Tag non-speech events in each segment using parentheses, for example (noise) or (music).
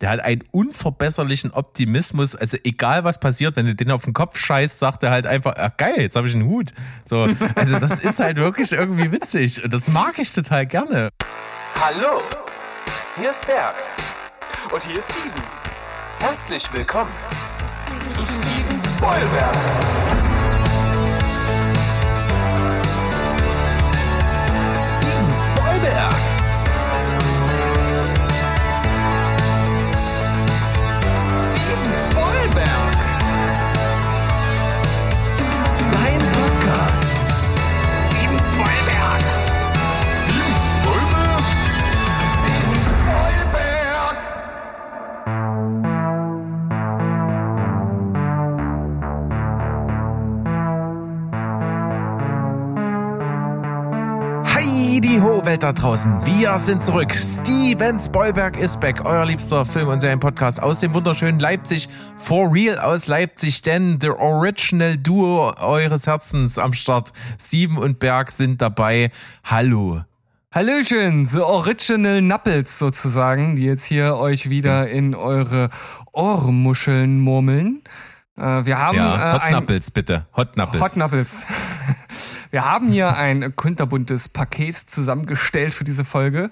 der hat einen unverbesserlichen Optimismus. Also egal was passiert, wenn du den auf den Kopf scheißt, sagt er halt einfach, ach geil, jetzt habe ich einen Hut. So, also das ist halt wirklich irgendwie witzig und das mag ich total gerne. Hallo, hier ist Berg. Und hier ist Steven. Herzlich willkommen zu Steven Spoilberg. Welt da draußen. Wir sind zurück. Steven Spoilberg ist back. Euer liebster Film- und Serienpodcast aus dem wunderschönen Leipzig. For real aus Leipzig, denn the original Duo eures Herzens am Start. Steven und Berg sind dabei. Hallo. Hallöchen, the original Nappels sozusagen, die jetzt hier euch wieder in eure Ohrmuscheln murmeln. Äh, wir haben Ja, äh, Hot ein Knuppels, bitte. Hot Knuppels. Hot Knuppels. Wir haben hier ein kunterbuntes Paket zusammengestellt für diese Folge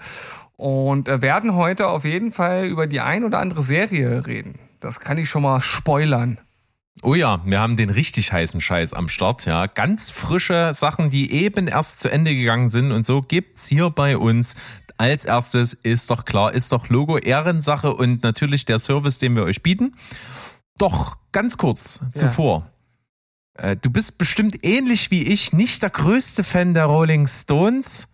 und äh, werden heute auf jeden Fall über die ein oder andere Serie reden. Das kann ich schon mal spoilern. Oh ja, wir haben den richtig heißen Scheiß am Start, ja. Ganz frische Sachen, die eben erst zu Ende gegangen sind und so gibt's hier bei uns. Als erstes ist doch klar, ist doch Logo Ehrensache und natürlich der Service, den wir euch bieten. Doch ganz kurz Ja. zuvor. Äh, Du bist bestimmt ähnlich wie ich nicht der größte Fan der Rolling Stones,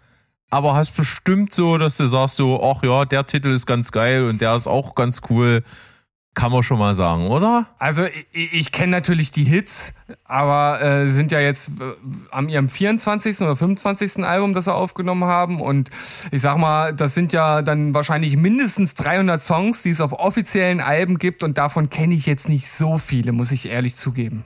aber hast bestimmt so, dass du sagst so, ach ja, der Titel ist ganz geil und der ist auch ganz cool. Kann man schon mal sagen, oder? Also ich, ich kenne natürlich die Hits, aber äh, sind ja jetzt äh, am ihrem 24. oder 25. Album, das sie aufgenommen haben und ich sag mal, das sind ja dann wahrscheinlich mindestens 300 Songs, die es auf offiziellen Alben gibt und davon kenne ich jetzt nicht so viele, muss ich ehrlich zugeben.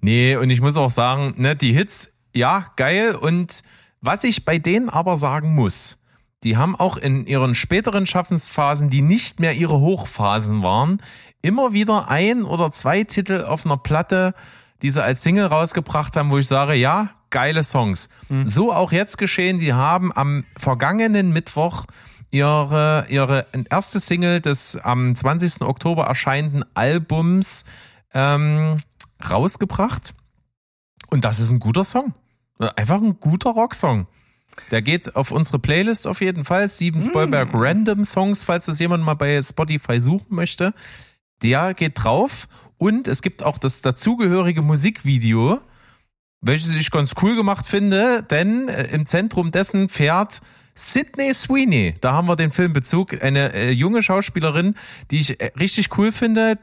Nee, und ich muss auch sagen, ne, die Hits, ja, geil. Und was ich bei denen aber sagen muss, die haben auch in ihren späteren Schaffensphasen, die nicht mehr ihre Hochphasen waren, immer wieder ein oder zwei Titel auf einer Platte, die sie als Single rausgebracht haben, wo ich sage, ja, geile Songs. So auch jetzt geschehen, die haben am vergangenen Mittwoch ihre, ihre erste Single des am 20. Oktober erscheinenden Albums ähm, rausgebracht. Und das ist ein guter Song. Einfach ein guter Rocksong. Der geht auf unsere Playlist auf jeden Fall. Steven Spielberg Random Songs, falls das jemand mal bei Spotify suchen möchte. Der geht drauf. Und es gibt auch das dazugehörige Musikvideo, welches ich ganz cool gemacht finde, denn äh, im Zentrum dessen fährt Sydney Sweeney. Da haben wir den Filmbezug. Eine äh, junge Schauspielerin, die ich äh, richtig cool finde,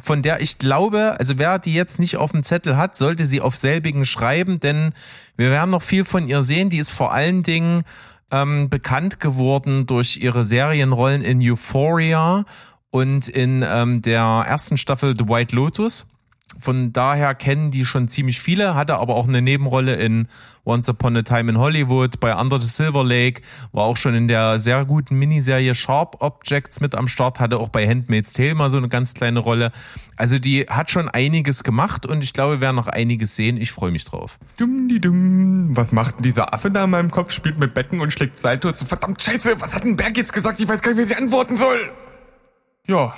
von der ich glaube, also wer die jetzt nicht auf dem Zettel hat, sollte sie auf selbigen schreiben, denn wir werden noch viel von ihr sehen. Die ist vor allen Dingen ähm, bekannt geworden durch ihre Serienrollen in Euphoria und in ähm, der ersten Staffel The White Lotus. Von daher kennen die schon ziemlich viele, hatte aber auch eine Nebenrolle in Once Upon a Time in Hollywood, bei Under the Silver Lake, war auch schon in der sehr guten Miniserie Sharp Objects mit am Start, hatte auch bei Handmaid's Tale mal so eine ganz kleine Rolle. Also die hat schon einiges gemacht und ich glaube, wir werden noch einiges sehen. Ich freue mich drauf. Dumm, die dumm. Was macht denn dieser Affe da in meinem Kopf? Spielt mit Becken und schlägt Saltos. Verdammt scheiße, was hat denn Berg jetzt gesagt? Ich weiß gar nicht, wie ich antworten soll. Ja,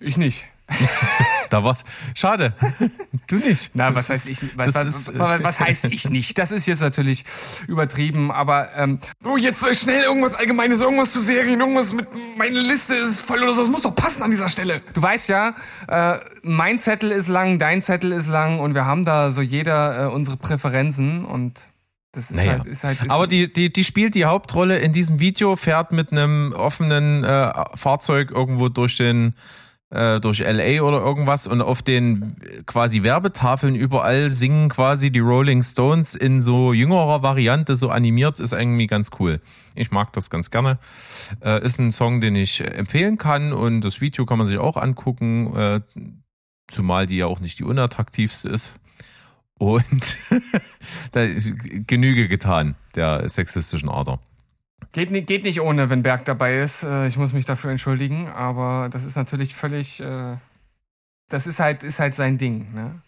ich nicht. (laughs) Da war's. Schade. (laughs) Du nicht. Na, was heißt ich? Was, was, ist- was, was heißt ich nicht? Das ist jetzt natürlich übertrieben, aber ähm, So, jetzt äh, schnell irgendwas Allgemeines, irgendwas zu Serien, irgendwas mit... Meine Liste ist voll oder so. Das muss doch passen an dieser Stelle. du weißt ja, äh, mein Zettel ist lang, dein Zettel ist lang und wir haben da so jeder äh, unsere Präferenzen und das ist Naja. halt, ist halt ist Aber die, die, die spielt die Hauptrolle in diesem Video, fährt mit einem offenen äh, Fahrzeug irgendwo durch den äh, durch LA oder irgendwas und auf den quasi Werbetafeln überall singen quasi die Rolling Stones in so jüngerer Variante, so animiert, ist irgendwie ganz cool. Ich mag das ganz gerne. Äh, ist ein Song, den ich empfehlen kann und das Video kann man sich auch angucken, äh, zumal die ja auch nicht die unattraktivste ist. Und (laughs) da ist Genüge getan, der sexistischen Ader. Geht, geht nicht ohne, wenn Berg dabei ist. Äh, Ich muss mich dafür entschuldigen, aber das ist natürlich völlig. äh, Das ist halt, ist halt sein Ding. Ne?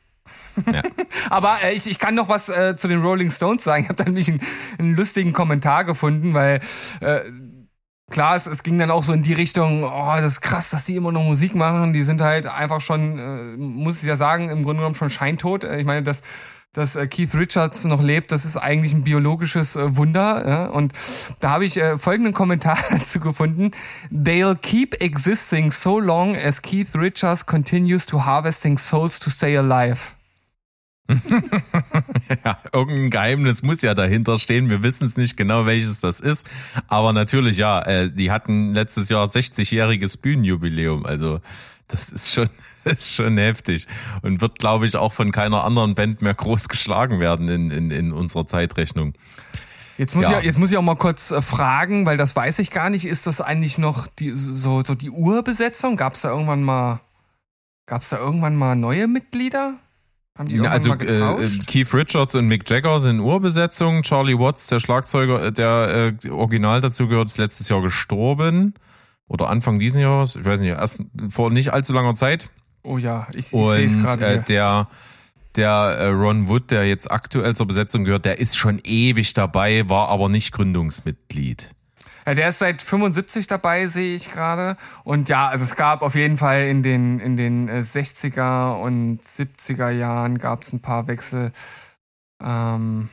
Ja. (laughs) aber äh, ich, ich kann noch was äh, zu den Rolling Stones sagen. Ich habe da nämlich einen, einen lustigen Kommentar gefunden, weil äh, klar, es, es ging dann auch so in die Richtung, oh, das ist krass, dass die immer noch Musik machen. Die sind halt einfach schon, muss ich ja sagen, im Grunde genommen schon scheintot. Ich meine, dass, dass äh, Keith Richards noch lebt, das ist eigentlich ein biologisches äh, Wunder. Ja? Und da habe ich äh, folgenden Kommentar (laughs) dazu gefunden. They'll keep existing so long as Keith Richards continues to harvesting souls to stay alive. (laughs) Ja, irgendein Geheimnis muss ja dahinter stehen. Wir wissen es nicht genau, welches das ist. Aber natürlich, ja, die hatten letztes Jahr 60-jähriges Bühnenjubiläum. Also das ist schon, (laughs) das ist schon heftig. Und wird, glaube ich, auch von keiner anderen Band mehr groß geschlagen werden in, in, in unserer Zeitrechnung. Jetzt muss, Ja. ich, jetzt muss ich auch mal kurz äh, fragen, weil das weiß ich gar nicht. Ist das eigentlich noch die, so, so die Urbesetzung? Gab es da irgendwann mal, gab es da irgendwann mal neue Mitglieder? Haben die Ja, also äh, getauscht? Keith Richards und Mick Jagger sind Urbesetzung. Charlie Watts, der Schlagzeuger, äh, der äh, original dazu gehört, ist letztes Jahr gestorben. Oder Anfang diesen Jahres, ich weiß nicht, erst vor nicht allzu langer Zeit. oh ja, ich, ich sehe es gerade äh, der, der äh, Ron Wood, der jetzt aktuell zur Besetzung gehört, der ist schon ewig dabei, war aber nicht Gründungsmitglied. Ja, der ist seit 75 dabei, sehe ich gerade. Und ja, also es gab auf jeden Fall in den, in den äh, 60er und 70er Jahren gab es ein paar Wechsel. Ähm,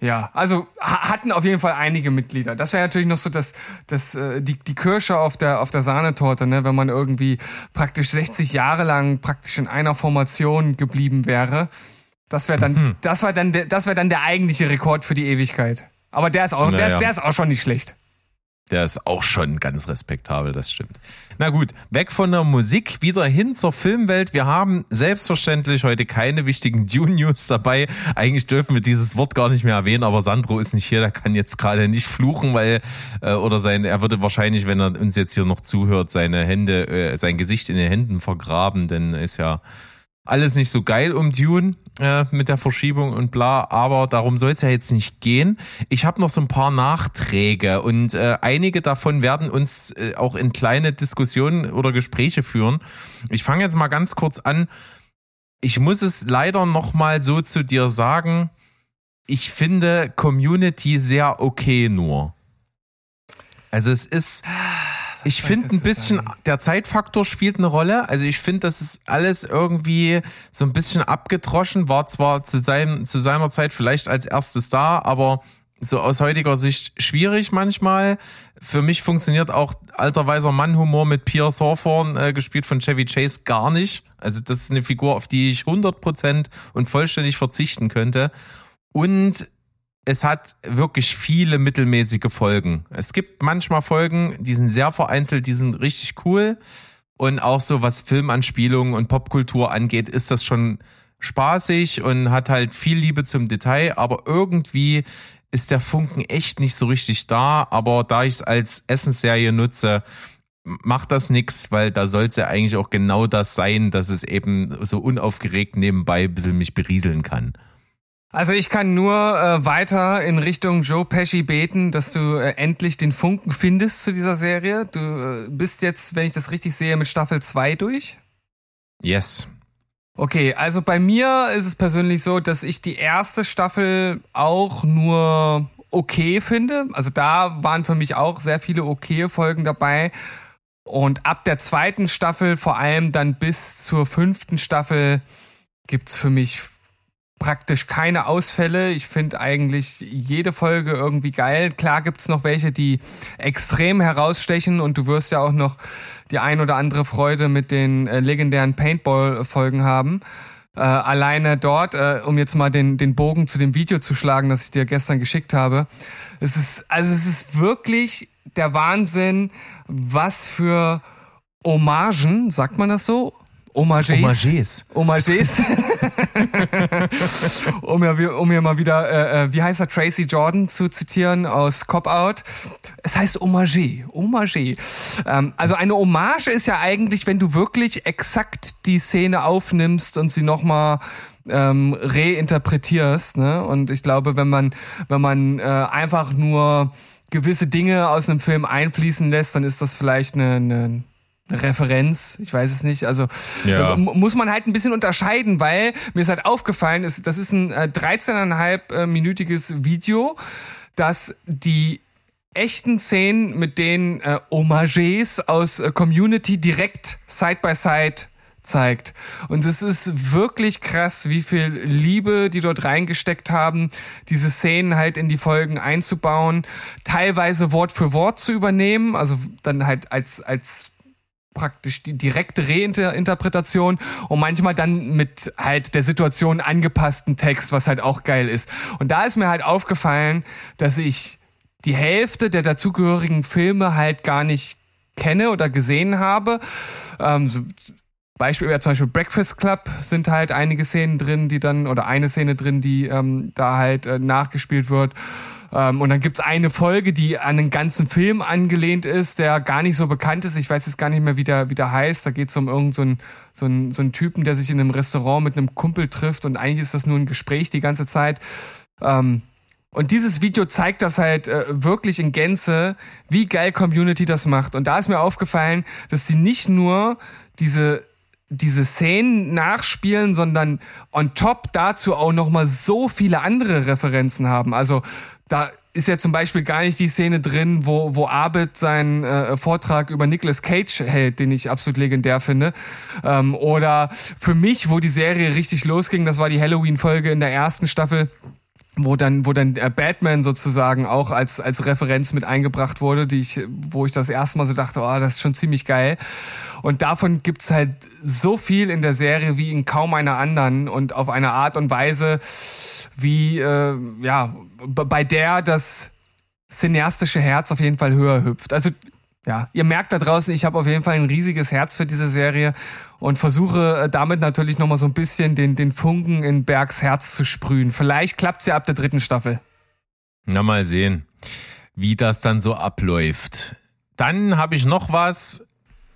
ja, also ha hatten auf jeden Fall einige Mitglieder. Das wäre natürlich noch so das, das, äh, die, die Kirsche auf der, auf der Sahnetorte, ne? wenn man irgendwie praktisch 60 Jahre lang praktisch in einer Formation geblieben wäre. Das wäre dann, Mhm. das war dann, der, das wäre dann der eigentliche Rekord für die Ewigkeit. Aber der ist auch, der, Naja. ist, der ist auch schon nicht schlecht. Der ist auch schon ganz respektabel, das stimmt. Na gut, weg von der Musik, wieder hin zur Filmwelt. Wir haben selbstverständlich heute keine wichtigen (laughs) Dune-News dabei. Eigentlich dürfen wir dieses Wort gar nicht mehr erwähnen, aber Sandro ist nicht hier, der kann jetzt gerade nicht fluchen, weil, äh, oder sein, er würde wahrscheinlich, wenn er uns jetzt hier noch zuhört, seine Hände, äh, sein Gesicht in den Händen vergraben, denn ist ja alles nicht so geil um Dune äh, mit der Verschiebung und bla, aber darum soll es ja jetzt nicht gehen. Ich habe noch so ein paar Nachträge und äh, einige davon werden uns äh, auch in kleine Diskussionen oder Gespräche führen. Ich fange jetzt mal ganz kurz an. Ich muss es leider noch mal so zu dir sagen. Ich finde Community sehr okay nur. Also es ist, ich finde ein bisschen, der Zeitfaktor spielt eine Rolle. Also ich finde, das ist alles irgendwie so ein bisschen abgedroschen, war zwar zu, seinem, zu seiner Zeit vielleicht als erstes da, aber so aus heutiger Sicht schwierig manchmal. Für mich funktioniert auch alter weiser Mann-Humor mit Pierce Hawthorne, äh, gespielt von Chevy Chase, gar nicht. Also das ist eine Figur, auf die ich 100% und vollständig verzichten könnte. Und es hat wirklich viele mittelmäßige Folgen. Es gibt manchmal Folgen, die sind sehr vereinzelt, die sind richtig cool. Und auch so was Filmanspielungen und Popkultur angeht, ist das schon spaßig und hat halt viel Liebe zum Detail, aber irgendwie ist der Funken echt nicht so richtig da. Aber da ich es als Essensserie nutze, macht das nix, weil da soll es ja eigentlich auch genau das sein, dass es eben so unaufgeregt nebenbei ein bisschen mich berieseln kann. Also ich kann nur äh, weiter in Richtung Joe Pesci beten, dass du äh, endlich den Funken findest zu dieser Serie. Du äh, bist jetzt, wenn ich das richtig sehe, mit Staffel 2 durch. Yes. Okay, also bei mir ist es persönlich so, dass ich die erste Staffel auch nur okay finde. Also da waren für mich auch sehr viele okay Folgen dabei. Und ab der zweiten Staffel, vor allem dann bis zur fünften Staffel, gibt's für mich praktisch keine Ausfälle. Ich finde eigentlich jede Folge irgendwie geil. Klar gibt's noch welche, die extrem herausstechen und du wirst ja auch noch die ein oder andere Freude mit den äh, legendären Paintball-Folgen haben. Äh, alleine dort, äh, um jetzt mal den, den Bogen zu dem Video zu schlagen, das ich dir gestern geschickt habe. Es ist, also es ist wirklich der Wahnsinn, was für Hommagen, sagt man das so? Homages. Homages. Homages. (laughs) (laughs) um, ja, um hier mal wieder, äh, äh, wie heißt er, Tracy Jordan zu zitieren aus Cop Out. Es heißt Hommage. Hommage. Ähm, also eine Hommage ist ja eigentlich, wenn du wirklich exakt die Szene aufnimmst und sie nochmal ähm, reinterpretierst. Ne? Und ich glaube, wenn man, wenn man äh, einfach nur gewisse Dinge aus einem Film einfließen lässt, dann ist das vielleicht eine eine Referenz, ich weiß es nicht. Also Ja. äh, muss man halt ein bisschen unterscheiden, weil mir ist halt aufgefallen, ist, das ist ein äh, 13,5 äh, minütiges Video, das die echten Szenen mit den äh, Hommages aus äh, Community direkt side by side zeigt. Und es ist wirklich krass, wie viel Liebe die dort reingesteckt haben, diese Szenen halt in die Folgen einzubauen, teilweise Wort für Wort zu übernehmen, also dann halt als, als praktisch die direkte Reinterpretation und manchmal dann mit halt der Situation angepassten Text, was halt auch geil ist. Und da ist mir halt aufgefallen, dass ich die Hälfte der dazugehörigen Filme halt gar nicht kenne oder gesehen habe. Ähm, so, Beispiel ja zum Beispiel Breakfast Club sind halt einige Szenen drin, die dann, oder eine Szene drin, die ähm, da halt äh, nachgespielt wird. Ähm, und dann gibt's eine Folge, die an einen ganzen Film angelehnt ist, der gar nicht so bekannt ist. Ich weiß jetzt gar nicht mehr, wie der, wie der heißt. Da geht's um irgendeinen so einen, so einen, so einen Typen, der sich in einem Restaurant mit einem Kumpel trifft und eigentlich ist das nur ein Gespräch die ganze Zeit. Ähm, und dieses Video zeigt das halt äh, wirklich in Gänze, wie geil Community das macht. Und da ist mir aufgefallen, dass sie nicht nur diese diese Szenen nachspielen, sondern on top dazu auch noch mal so viele andere Referenzen haben. Also da ist ja zum Beispiel gar nicht die Szene drin, wo, wo Abed seinen äh, Vortrag über Nicolas Cage hält, den ich absolut legendär finde. Ähm, oder für mich, wo die Serie richtig losging, das war die Halloween-Folge in der ersten Staffel, wo dann, wo dann äh, Batman sozusagen auch als, als Referenz mit eingebracht wurde, die ich, wo ich das erste Mal so dachte, oh, das ist schon ziemlich geil. Und davon gibt's halt so viel in der Serie wie in kaum einer anderen und auf eine Art und Weise, wie, äh, ja, bei der das cineastische Herz auf jeden Fall höher hüpft. Also, ja, ihr merkt da draußen, ich habe auf jeden Fall ein riesiges Herz für diese Serie und versuche äh, damit natürlich nochmal so ein bisschen den, den Funken in Bergs Herz zu sprühen. Vielleicht klappt's ja ab der dritten Staffel. Na, mal sehen, wie das dann so abläuft. Dann habe ich noch was,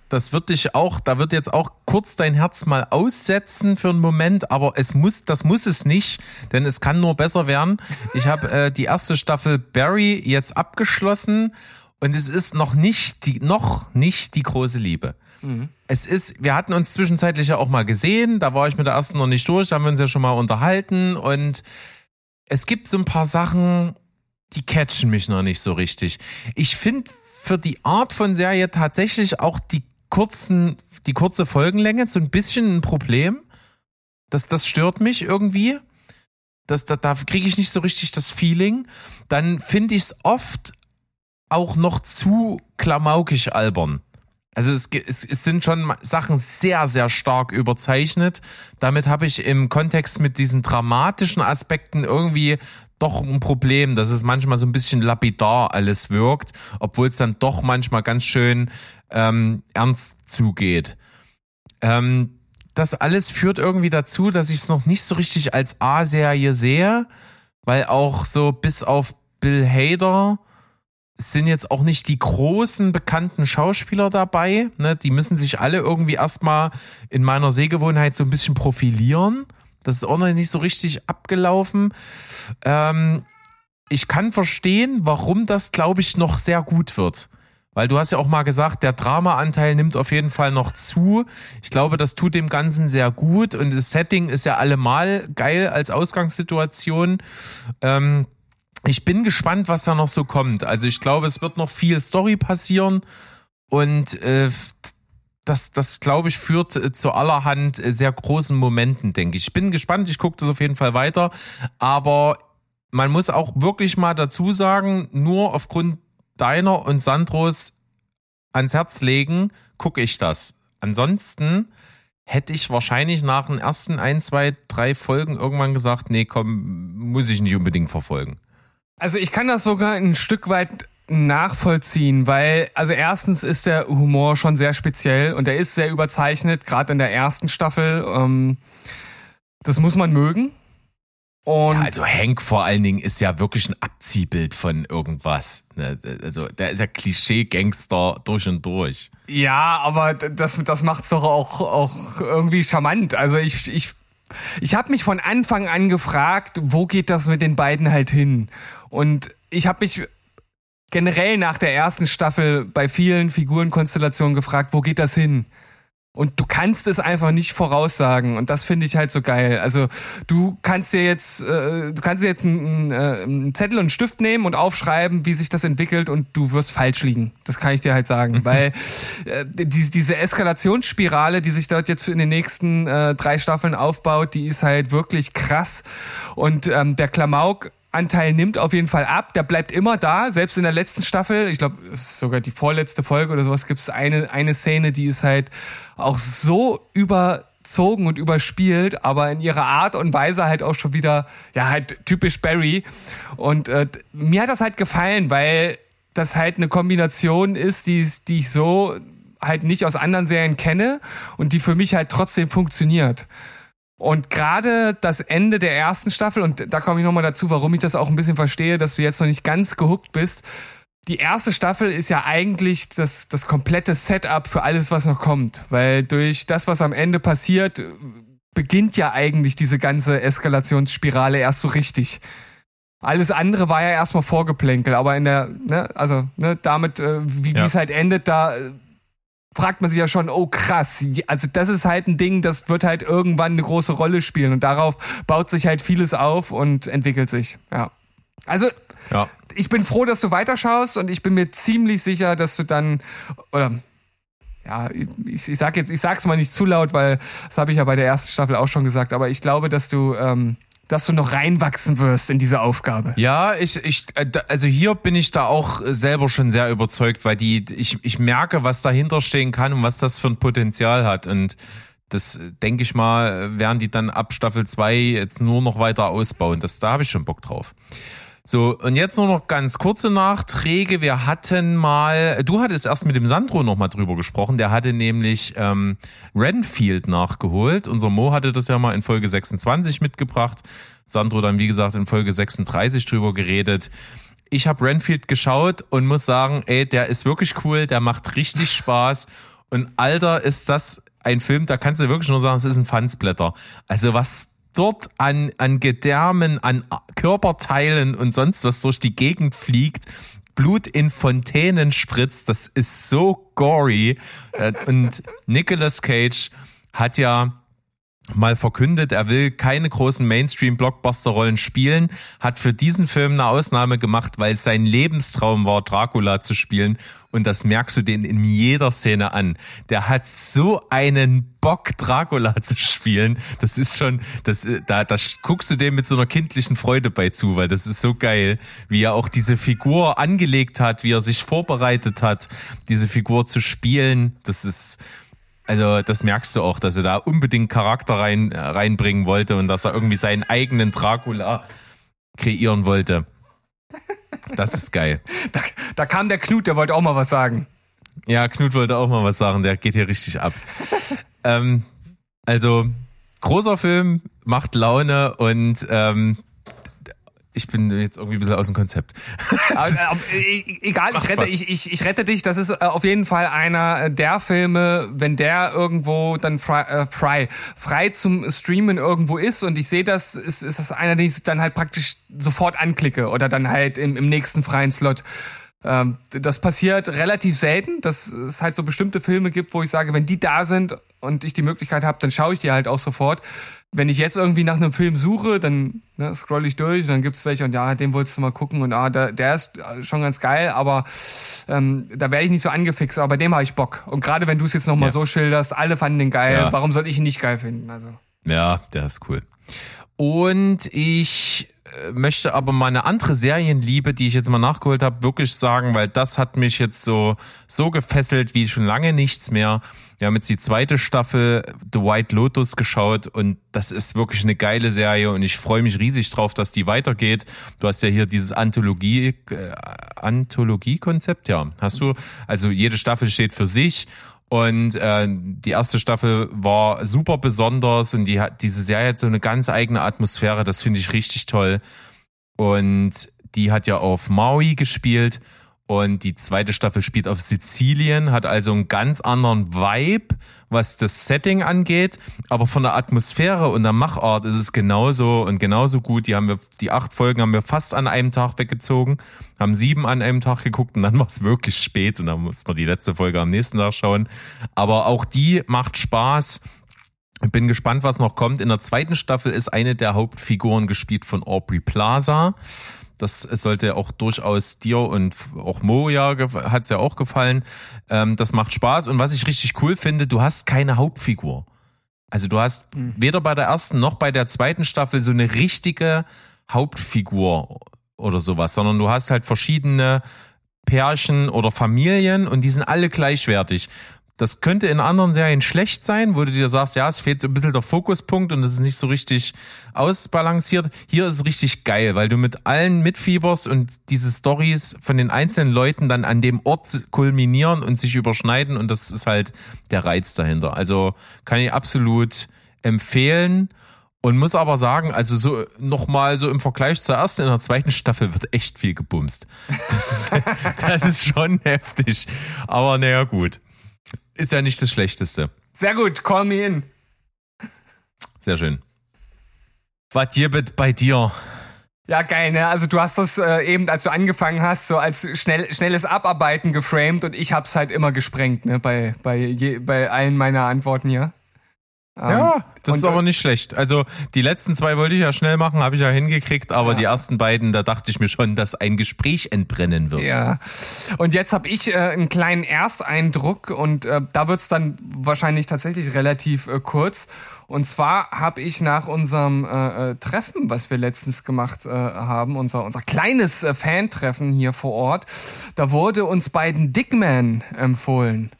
das wird dich auch, da wird jetzt auch kurz dein Herz mal aussetzen für einen Moment, aber es muss, das muss es nicht, denn es kann nur besser werden. Ich habe äh, die erste Staffel Barry jetzt abgeschlossen und es ist noch nicht die, noch nicht die große Liebe. Es ist, wir hatten uns zwischenzeitlich ja auch mal gesehen, da war ich mit der ersten noch nicht durch, da haben wir uns ja schon mal unterhalten und es gibt so ein paar Sachen, die catchen mich noch nicht so richtig. Ich finde für die Art von Serie tatsächlich auch die kurzen, die kurze Folgenlänge so ein bisschen ein Problem. Das, das stört mich irgendwie. Das, da, da kriege ich nicht so richtig das Feeling. Dann finde ich es oft auch noch zu klamaukig albern. Also es, es, es sind schon Sachen sehr, sehr stark überzeichnet. Damit habe ich im Kontext mit diesen dramatischen Aspekten irgendwie doch ein Problem, dass es manchmal so ein bisschen lapidar alles wirkt, obwohl es dann doch manchmal ganz schön ähm, ernst zugeht. Ähm, das alles führt irgendwie dazu, dass ich es noch nicht so richtig als A-Serie sehe, weil auch so bis auf Bill Hader es sind jetzt auch nicht die großen bekannten Schauspieler dabei. Ne? Die müssen sich alle irgendwie erstmal in meiner Sehgewohnheit so ein bisschen profilieren. Das ist auch noch nicht so richtig abgelaufen. Ähm, ich kann verstehen, warum das, glaube ich, noch sehr gut wird. Weil du hast ja auch mal gesagt, der Drama-Anteil nimmt auf jeden Fall noch zu. Ich glaube, das tut dem Ganzen sehr gut und das Setting ist ja allemal geil als Ausgangssituation. Ähm, ich bin gespannt, was da noch so kommt. Also ich glaube, es wird noch viel Story passieren und äh, das, das glaube ich, führt äh, zu allerhand äh, sehr großen Momenten, denke ich. Ich bin gespannt, ich gucke das auf jeden Fall weiter, aber man muss auch wirklich mal dazu sagen, nur aufgrund deiner und Sandros ans Herz legen, gucke ich das. Ansonsten hätte ich wahrscheinlich nach den ersten ein, zwei, drei Folgen irgendwann gesagt, nee, komm, muss ich nicht unbedingt verfolgen. Also ich kann das sogar ein Stück weit nachvollziehen, weil also erstens ist der Humor schon sehr speziell und er ist sehr überzeichnet, gerade in der ersten Staffel. Ähm, das muss man mögen. Und Ja, also Hank vor allen Dingen ist ja wirklich ein Abziehbild von irgendwas. ne? Also der ist ja Klischee-Gangster durch und durch. Ja, aber das, das macht's doch auch, auch irgendwie charmant. Also ich, ich, ich habe mich von Anfang an gefragt, wo geht das mit den beiden halt hin? Und ich habe mich generell nach der ersten Staffel bei vielen Figurenkonstellationen gefragt, wo geht das hin? Und du kannst es einfach nicht voraussagen. Und das finde ich halt so geil. Also du kannst dir jetzt, äh, du kannst dir jetzt einen, äh, einen Zettel und einen Stift nehmen und aufschreiben, wie sich das entwickelt und du wirst falsch liegen. Das kann ich dir halt sagen. Weil äh, die, diese Eskalationsspirale, die sich dort jetzt in den nächsten äh, drei Staffeln aufbaut, die ist halt wirklich krass. Und ähm, der Klamauk Anteil nimmt auf jeden Fall ab. Der bleibt immer da, selbst in der letzten Staffel. Ich glaube, sogar die vorletzte Folge oder sowas gibt es eine, eine Szene, die ist halt auch so überzogen und überspielt, aber in ihrer Art und Weise halt auch schon wieder, ja, halt typisch Barry. Und äh, mir hat das halt gefallen, weil das halt eine Kombination ist, die, die ich so halt nicht aus anderen Serien kenne und die für mich halt trotzdem funktioniert. Und gerade das Ende der ersten Staffel, und da komme ich nochmal dazu, warum ich das auch ein bisschen verstehe, dass du jetzt noch nicht ganz gehuckt bist. Die erste Staffel ist ja eigentlich das, das komplette Setup für alles, was noch kommt. Weil durch das, was am Ende passiert, beginnt ja eigentlich diese ganze Eskalationsspirale erst so richtig. Alles andere war ja erstmal Vorgeplänkel, aber in der, ne, also, ne, damit, äh, wie ja. es halt endet, da fragt man sich ja schon, oh krass, also das ist halt ein Ding, das wird halt irgendwann eine große Rolle spielen und darauf baut sich halt vieles auf und entwickelt sich. Ja. Also ja. ich bin froh, dass du weiterschaust und ich bin mir ziemlich sicher, dass du dann oder ja, ich, ich sag jetzt, ich sag's mal nicht zu laut, weil das habe ich ja bei der ersten Staffel auch schon gesagt, aber ich glaube, dass du ähm, dass du noch reinwachsen wirst in diese Aufgabe. Ja, ich, ich, äh, also hier bin ich da auch selber schon sehr überzeugt, weil die, ich, ich merke, was dahinter stehen kann und was das für ein Potenzial hat. Und das denke ich mal, werden die dann ab Staffel 2 jetzt nur noch weiter ausbauen. Das, da habe ich schon Bock drauf. So, und jetzt nur noch ganz kurze Nachträge. Wir hatten mal, du hattest erst mit dem Sandro noch mal drüber gesprochen. Der hatte nämlich ähm, Renfield nachgeholt. Unser Mo hatte das ja mal in Folge 26 mitgebracht. Sandro dann, wie gesagt, in Folge 36 drüber geredet. Ich habe Renfield geschaut und muss sagen, ey, der ist wirklich cool, der macht richtig (laughs) Spaß. Und Alter, ist das ein Film, da kannst du wirklich nur sagen, es ist ein Fansblätter. Also was dort an, an Gedärmen, an Körperteilen und sonst was durch die Gegend fliegt, Blut in Fontänen spritzt, das ist so gory. Äh, und Nicolas Cage hat ja mal verkündet, er will keine großen Mainstream-Blockbuster-Rollen spielen, hat für diesen Film eine Ausnahme gemacht, weil es sein Lebenstraum war, Dracula zu spielen. Und das merkst du den in jeder Szene an. Der hat so einen Bock, Dracula zu spielen. Das ist schon, das, da, da guckst du dem mit so einer kindlichen Freude bei zu, weil das ist so geil, wie er auch diese Figur angelegt hat, wie er sich vorbereitet hat, diese Figur zu spielen. Das ist, also das merkst du auch, dass er da unbedingt Charakter rein, äh, reinbringen wollte und dass er irgendwie seinen eigenen Dracula kreieren wollte. Das ist geil. (laughs) Da, da kam der Knut, der wollte auch mal was sagen. Ja, Knut wollte auch mal was sagen, der geht hier richtig ab. ähm, also, großer Film, macht Laune und ähm, ich bin jetzt irgendwie ein bisschen aus dem Konzept. (laughs) E-, egal, ich rette, ich, ich, ich rette dich. Das ist äh, auf jeden Fall einer der Filme, wenn der irgendwo dann frei, äh, frei, frei zum Streamen irgendwo ist und ich sehe das, ist, ist das einer, den ich dann halt praktisch sofort anklicke oder dann halt im, im nächsten freien Slot. Ähm, das passiert relativ selten, dass es halt so bestimmte Filme gibt, wo ich sage, wenn die da sind und ich die Möglichkeit habe, dann schaue ich die halt auch sofort wenn ich jetzt irgendwie nach einem Film suche, dann ne, scroll ich durch und dann gibt's welche und ja, den wolltest du mal gucken und ah, der, der ist schon ganz geil, aber ähm, da wäre ich nicht so angefixt, aber bei dem habe ich Bock. Und gerade wenn du es jetzt nochmal ja. so schilderst, alle fanden den geil, ja. warum soll ich ihn nicht geil finden? Also. Ja, der ist cool. Und ich möchte aber mal eine andere Serienliebe, die ich jetzt mal nachgeholt habe, wirklich sagen, weil das hat mich jetzt so so gefesselt wie schon lange nichts mehr. Wir haben jetzt die zweite Staffel The White Lotus geschaut und das ist wirklich eine geile Serie und ich freue mich riesig drauf, dass die weitergeht. Du hast ja hier dieses Anthologie äh, Anthologie Konzept, ja, hast du? Also jede Staffel steht für sich und äh, die erste Staffel war super besonders und die hat diese Serie hat so eine ganz eigene Atmosphäre, das finde ich richtig toll. Und die hat ja auf Maui gespielt Und die zweite Staffel spielt auf Sizilien, hat also einen ganz anderen Vibe, was das Setting angeht. Aber von der Atmosphäre und der Machart ist es genauso und genauso gut. Die haben wir, die acht Folgen haben wir fast an einem Tag weggezogen, haben sieben an einem Tag geguckt und dann (laughs) war es wirklich spät und dann mussten wir die letzte Folge am nächsten Tag schauen. Aber auch die macht Spaß. Ich bin gespannt, was noch kommt. In der zweiten Staffel ist eine der Hauptfiguren gespielt von Aubrey Plaza. Das sollte auch durchaus dir und auch Mo ja hat's ja auch gefallen. Ähm, das macht Spaß und was ich richtig cool finde, du hast keine Hauptfigur. Also du hast weder bei der ersten noch bei der zweiten Staffel so eine richtige Hauptfigur oder sowas, sondern du hast halt verschiedene Pärchen oder Familien und die sind alle gleichwertig. Das könnte in anderen Serien schlecht sein, wo du dir sagst, ja, es fehlt ein bisschen der Fokuspunkt und es ist nicht so richtig ausbalanciert. Hier ist es richtig geil, weil du mit allen mitfieberst und diese Stories von den einzelnen Leuten dann an dem Ort kulminieren und sich überschneiden und das ist halt der Reiz dahinter. Also kann ich absolut empfehlen. Und muss aber sagen, also so nochmal so im Vergleich zur ersten, in der zweiten Staffel wird echt viel gebumst. (laughs) Das ist, das ist schon heftig. Aber naja, gut. Ist ja nicht das Schlechteste. Sehr gut, call me in. Sehr schön. Was gibt bei dir? Ja, geil, ne? Also du hast das äh, eben, als du angefangen hast, so als schnell, schnelles Abarbeiten geframed und ich hab's halt immer gesprengt, ne? Bei, bei, je, bei allen meiner Antworten hier. Ähm, Ja, das ist aber nicht schlecht. Also die letzten zwei wollte ich ja schnell machen, habe ich ja hingekriegt, aber Ja. die ersten beiden, da dachte ich mir schon, dass ein Gespräch entbrennen wird. Ja. Und jetzt habe ich äh, einen kleinen Ersteindruck und äh, da wird's dann wahrscheinlich tatsächlich relativ äh, kurz. Und zwar habe ich nach unserem äh, äh, Treffen, was wir letztens gemacht äh, haben, unser, unser kleines äh, Fan-Treffen hier vor Ort, da wurde uns beiden Dickman empfohlen.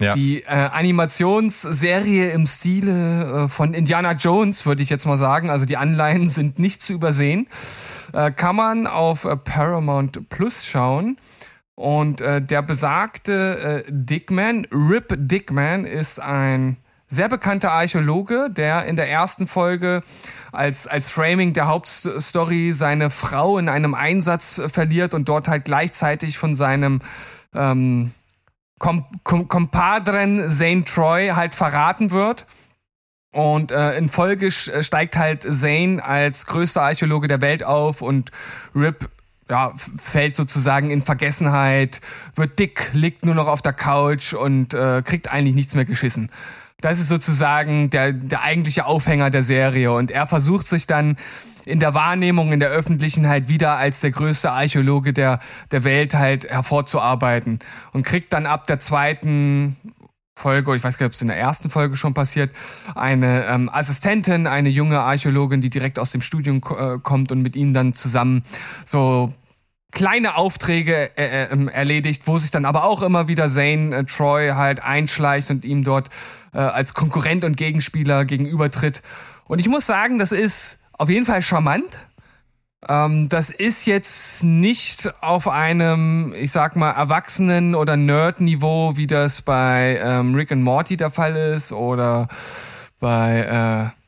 Ja. Die äh, Animationsserie im Stile äh, von Indiana Jones, würde ich jetzt mal sagen. Also die Anleihen sind nicht zu übersehen. Äh, kann man auf äh, Paramount Plus schauen. Und äh, der besagte äh, Dickman, Rip Dickman, ist ein sehr bekannter Archäologe, der in der ersten Folge als, als Framing der Hauptstory seine Frau in einem Einsatz äh, verliert und dort halt gleichzeitig von seinem ähm, Kom Kom Kompadren Zane Troy halt verraten wird. Und äh, in Folge äh, steigt halt Zane als größter Archäologe der Welt auf und Rip ja, fällt sozusagen in Vergessenheit, wird dick, liegt nur noch auf der Couch und äh, kriegt eigentlich nichts mehr geschissen. Das ist sozusagen der, der eigentliche Aufhänger der Serie. Und er versucht sich dann in der Wahrnehmung, in der öffentlichen halt wieder als der größte Archäologe der, der Welt halt hervorzuarbeiten. Und kriegt dann ab der zweiten Folge, ich weiß gar nicht, ob es in der ersten Folge schon passiert, eine ähm, Assistentin, eine junge Archäologin, die direkt aus dem Studium äh, kommt und mit ihnen dann zusammen so kleine Aufträge äh, äh, ähm, erledigt, wo sich dann aber auch immer wieder Zane äh, Troy halt einschleicht und ihm dort äh, als Konkurrent und Gegenspieler gegenübertritt. Und ich muss sagen, das ist auf jeden Fall charmant. Ähm, das ist jetzt nicht auf einem, ich sag mal, Erwachsenen- oder Nerd-Niveau, wie das bei ähm, Rick and Morty der Fall ist oder bei, äh,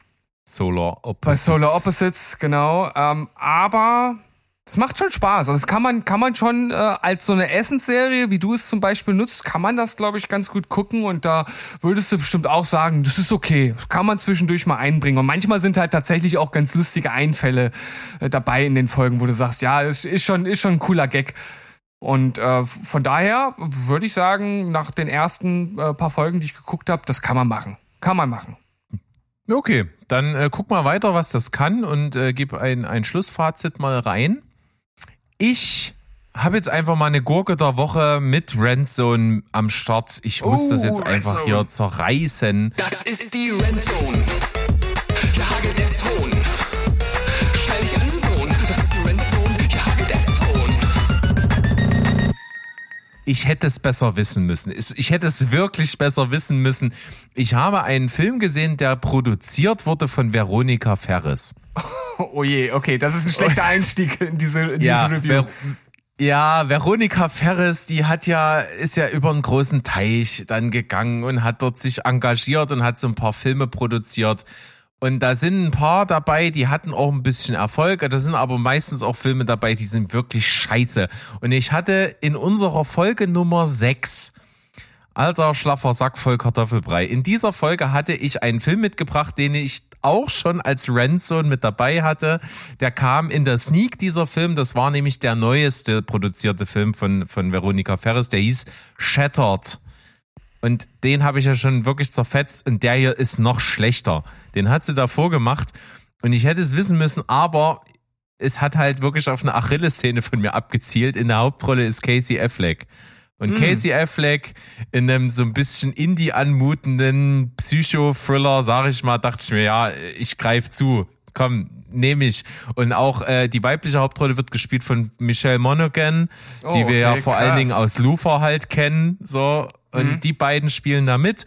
Solar bei Opposite. Solar Opposites, genau. Ähm, aber es macht schon Spaß. Also das kann man, kann man schon äh, als so eine Essensserie, wie du es zum Beispiel nutzt, kann man das, glaube ich, ganz gut gucken. Und da würdest du bestimmt auch sagen, das ist okay. Das kann man zwischendurch mal einbringen. Und manchmal sind halt tatsächlich auch ganz lustige Einfälle äh, dabei in den Folgen, wo du sagst, ja, es ist schon, ist schon ein cooler Gag. Und äh, von daher würde ich sagen, nach den ersten äh, paar Folgen, die ich geguckt habe, das kann man machen. Kann man machen. Okay, dann äh, guck mal weiter, was das kann und äh, gib ein, ein Schlussfazit mal rein. Ich habe jetzt einfach mal eine Gurke der Woche mit Rendzone am Start. Ich muss das jetzt einfach Rendzone. hier zerreißen. Das ist die Rentzone. Ich hätte es besser wissen müssen. Ich hätte es wirklich besser wissen müssen. Ich habe einen Film gesehen, der produziert wurde von Veronika Ferris. (laughs) Oh je, okay, das ist ein schlechter Einstieg in diese, in diese Review. Ver ja, Veronika Ferris, die hat ja, ist ja über einen großen Teich dann gegangen und hat dort sich engagiert und hat so ein paar Filme produziert. Und da sind ein paar dabei, die hatten auch ein bisschen Erfolg. Da sind aber meistens auch Filme dabei, die sind wirklich scheiße. Und ich hatte in unserer Folge Nummer 6, alter schlaffer Sack voll Kartoffelbrei, in dieser Folge hatte ich einen Film mitgebracht, den ich auch schon als Ranzone mit dabei hatte. Der kam in der Sneak, dieser Film. Das war nämlich der neueste produzierte Film von, von Veronika Ferris. Der hieß Shattered. Und den habe ich ja schon wirklich zerfetzt und der hier ist noch schlechter. Den hat sie davor gemacht und ich hätte es wissen müssen, aber es hat halt wirklich auf eine Achillessehne von mir abgezielt. In der Hauptrolle ist Casey Affleck. Und Casey Affleck in einem so ein bisschen indie anmutenden Psycho-Thriller, sag ich mal, dachte ich mir, ja, ich greif zu. Komm, nehme ich. Und auch äh, die weibliche Hauptrolle wird gespielt von Michelle Monaghan, die Oh, wir ja okay, vor allen krass. Dingen aus Luther halt kennen. So. Und die beiden spielen da mit.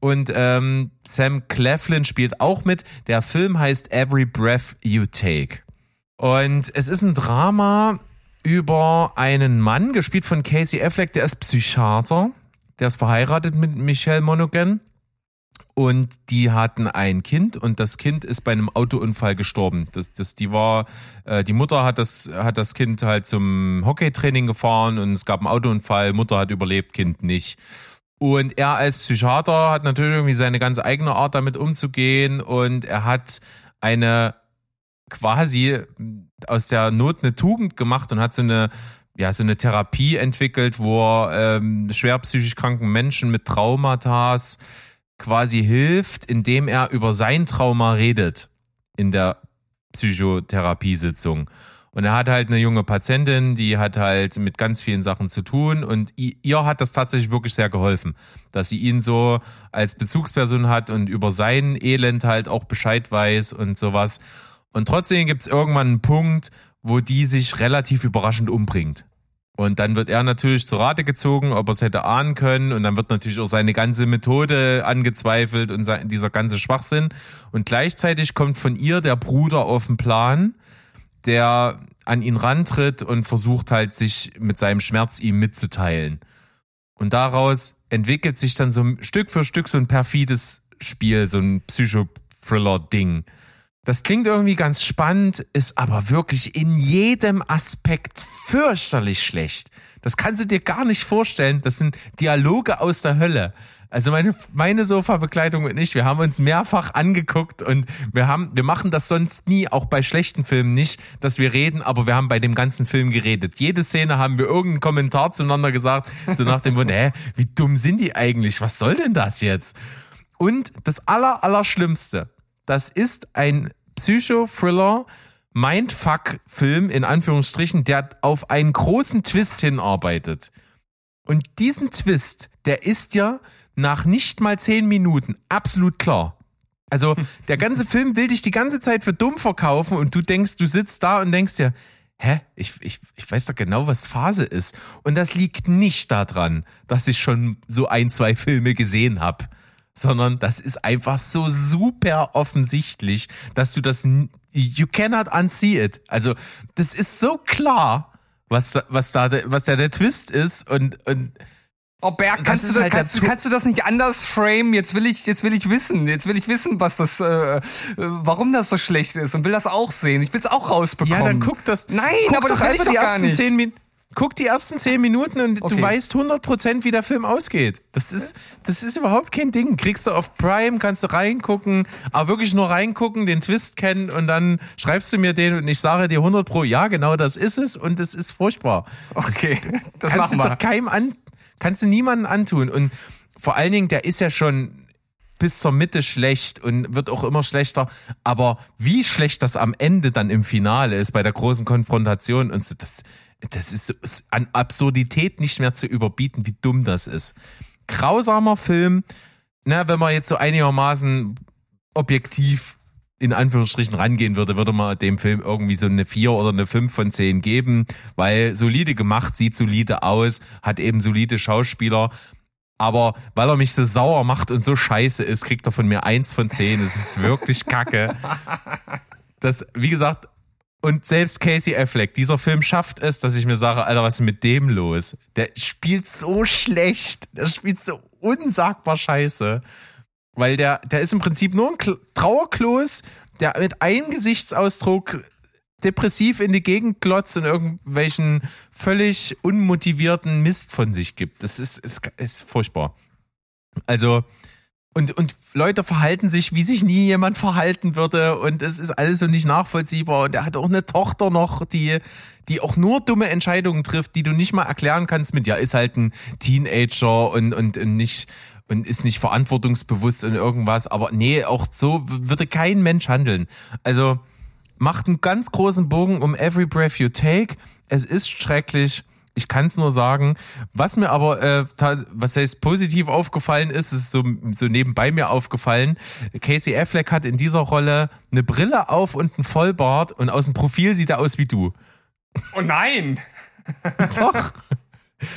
Und ähm, Sam Cleflin spielt auch mit. Der Film heißt Every Breath You Take. Und es ist ein Drama über einen Mann, gespielt von Casey Affleck, der ist Psychiater. Der ist verheiratet mit Michelle Monaghan. Und die hatten ein Kind und das Kind ist bei einem Autounfall gestorben. Das, das, die war, äh, die Mutter hat das, hat das Kind halt zum Hockeytraining gefahren und es gab einen Autounfall. Mutter hat überlebt, Kind nicht. Und er als Psychiater hat natürlich irgendwie seine ganz eigene Art damit umzugehen und er hat eine quasi aus der Not eine Tugend gemacht und hat so eine ja so eine Therapie entwickelt, wo er ähm, schwer psychisch kranken Menschen mit Traumatas quasi hilft, indem er über sein Trauma redet in der Psychotherapiesitzung. Und er hat halt eine junge Patientin, die hat halt mit ganz vielen Sachen zu tun und ihr hat das tatsächlich wirklich sehr geholfen, dass sie ihn so als Bezugsperson hat und über sein Elend halt auch Bescheid weiß und sowas. Und trotzdem gibt's irgendwann einen Punkt, wo die sich relativ überraschend umbringt. Und dann wird er natürlich zu Rate gezogen, ob er es hätte ahnen können. Und dann wird natürlich auch seine ganze Methode angezweifelt und dieser ganze Schwachsinn. Und gleichzeitig kommt von ihr der Bruder auf den Plan, der an ihn rantritt und versucht halt, sich mit seinem Schmerz ihm mitzuteilen. Und daraus entwickelt sich dann so Stück für Stück so ein perfides Spiel, so ein Psycho-Thriller-Ding. Das klingt irgendwie ganz spannend, ist aber wirklich in jedem Aspekt fürchterlich schlecht. Das kannst du dir gar nicht vorstellen. Das sind Dialoge aus der Hölle. Also meine, meine Sofa-Begleitung und ich, wir haben uns mehrfach angeguckt und wir haben, wir machen das sonst nie, auch bei schlechten Filmen nicht, dass wir reden, aber wir haben bei dem ganzen Film geredet. Jede Szene haben wir irgendeinen Kommentar zueinander gesagt, so nach dem Motto, (laughs) hä, wie dumm sind die eigentlich? Was soll denn das jetzt? Und das aller, Allerschlimmste, das ist ein Psycho-Thriller, Mindfuck-Film in Anführungsstrichen, der auf einen großen Twist hinarbeitet. Und diesen Twist, der ist ja nach nicht mal zehn Minuten absolut klar. Also (laughs) der ganze Film will dich die ganze Zeit für dumm verkaufen und du denkst, du sitzt da und denkst dir, hä, ich, ich, ich weiß doch genau, was Phase ist. Und das liegt nicht daran, dass ich schon so ein, zwei Filme gesehen habe, sondern das ist einfach so super offensichtlich, dass du das, you cannot unsee it. Also das ist so klar, was, da- was da, was da der Twist ist und, und Oh Berg, kannst, du, halt kannst, kannst du das nicht anders framen? Jetzt will ich, jetzt will ich wissen. Jetzt will ich wissen, was das, äh, äh, warum das so schlecht ist und will das auch sehen. Ich will es auch rausbekommen. Ja, dann guck das. Nein, guck aber das will ich doch die gar ersten nicht. Zehn Min guck die ersten zehn Minuten und Okay. du weißt 100% wie der Film ausgeht. Das ist, das ist überhaupt kein Ding. Kriegst du auf Prime, kannst du reingucken, aber wirklich nur reingucken, den Twist kennen und dann schreibst du mir den und ich sage dir 100 pro, ja, genau das ist es und es ist furchtbar. Okay, (laughs) das kannst machen du wir. doch keinem an, kannst du niemanden antun. Und vor allen Dingen, der ist ja schon bis zur Mitte schlecht und wird auch immer schlechter. Aber wie schlecht das am Ende dann im Finale ist bei der großen Konfrontation und so, das, das ist, an Absurdität nicht mehr zu überbieten, wie dumm das ist. Grausamer Film, na, wenn man jetzt so einigermaßen objektiv in Anführungsstrichen rangehen würde, würde man dem Film irgendwie so eine 4 oder eine 5 von 10 geben, weil solide gemacht, sieht solide aus, hat eben solide Schauspieler. Aber weil er mich so sauer macht und so scheiße ist, kriegt er von mir eins von zehn. Es ist wirklich kacke. (laughs) Das, wie gesagt, und selbst Casey Affleck, dieser Film schafft es, dass ich mir sage, Alter, was ist mit dem los? Der spielt so schlecht. Der spielt so unsagbar scheiße. Weil der, der ist im Prinzip nur ein Kl- Trauerklos, der mit einem Gesichtsausdruck depressiv in die Gegend glotzt und irgendwelchen völlig unmotivierten Mist von sich gibt. Das ist, ist, ist furchtbar. Also, und, und Leute verhalten sich, wie sich nie jemand verhalten würde. Und es ist alles so nicht nachvollziehbar. Und er hat auch eine Tochter noch, die, die auch nur dumme Entscheidungen trifft, die du nicht mal erklären kannst mit, ja, ist halt ein Teenager und, und, und nicht, und ist nicht verantwortungsbewusst und irgendwas. Aber nee, auch so würde kein Mensch handeln. Also, macht einen ganz großen Bogen um Every Breath You Take. Es ist schrecklich. Ich kann es nur sagen. Was mir aber, äh, was heißt positiv aufgefallen ist, ist so, so nebenbei mir aufgefallen. Casey Affleck hat in dieser Rolle eine Brille auf und einen Vollbart und aus dem Profil sieht er aus wie du. Oh nein! (laughs) Doch.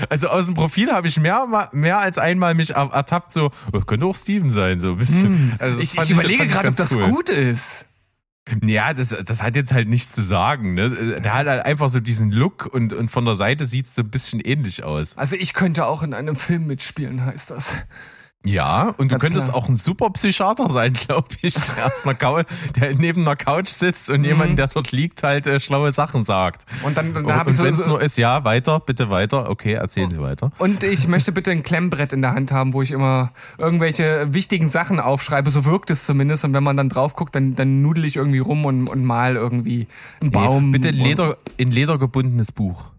Also aus dem Profil habe ich mehr, mehr als einmal mich er- ertappt, so, oh, könnte auch Steven sein, so ein bisschen. Also das Ich, ich überlege gerade, ob das cool. gut ist. Ja, das, das hat jetzt halt nichts zu sagen. Ne? Der hat halt einfach so diesen Look und, und von der Seite sieht's so ein bisschen ähnlich aus. Also ich könnte auch in einem Film mitspielen, heißt das. Ja, und du Ganz könntest klar. auch ein super Psychiater sein, (laughs) glaube ich, der, auf einer der neben einer Couch sitzt und jemand, der dort liegt, halt äh, schlaue Sachen sagt. Und dann, dann habe ich so, wenn es so nur ist, ja, weiter, bitte weiter. Okay, erzählen Sie weiter. und ich möchte bitte ein Klemmbrett in der Hand haben, wo ich immer irgendwelche wichtigen Sachen aufschreibe. So wirkt es zumindest. Und wenn man dann drauf guckt, dann, dann nudel ich irgendwie rum und, und mal irgendwie einen Baum. Nee, bitte Leder, in Leder gebundenes Buch.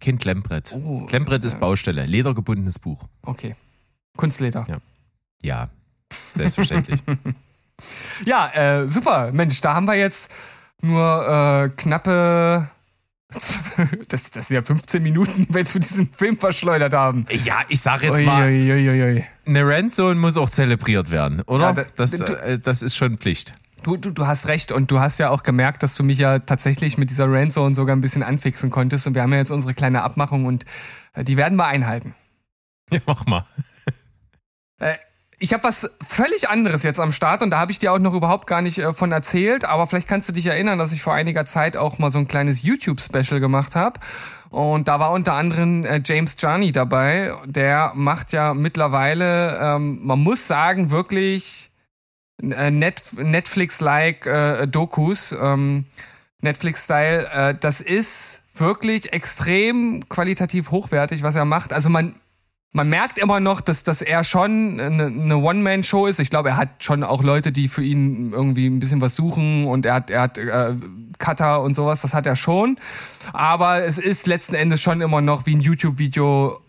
Kein Klemmbrett. Oh, Klemmbrett ist Baustelle. Leder gebundenes Buch. Okay. Kunstleder. Ja. Ja, selbstverständlich. (laughs) Ja, äh, super. Mensch, da haben wir jetzt nur äh, knappe. (laughs) Das, das sind ja 15 Minuten, die wir jetzt für diesen Film verschleudert haben. ja, ich sag jetzt Ui, mal, ui, eine Randzone muss auch zelebriert werden, oder? Ja, da- das, du- äh, das ist schon Pflicht. Du, du, du hast recht und du hast ja auch gemerkt, dass du mich ja tatsächlich mit dieser Randzone sogar ein bisschen anfixen konntest und wir haben ja jetzt unsere kleine Abmachung und äh, die werden wir einhalten. Ja, mach mal. Äh, ich habe was völlig anderes jetzt am Start und da habe ich dir auch noch überhaupt gar nicht äh, von erzählt, aber vielleicht kannst du dich erinnern, dass ich vor einiger Zeit auch mal so ein kleines YouTube-Special gemacht habe. Und da war unter anderem äh, James Johnny dabei. Der macht ja mittlerweile, ähm, man muss sagen, wirklich äh, Net Netflix-like äh, Dokus, ähm, Netflix-Style. Äh, das ist wirklich extrem qualitativ hochwertig, was er macht. Also man man merkt immer noch, dass, dass er schon eine, eine One-Man-Show ist. Ich glaube, er hat schon auch Leute, die für ihn irgendwie ein bisschen was suchen und er hat, er hat äh, Cutter und sowas, das hat er schon. Aber es ist letzten Endes schon immer noch wie ein YouTube-Video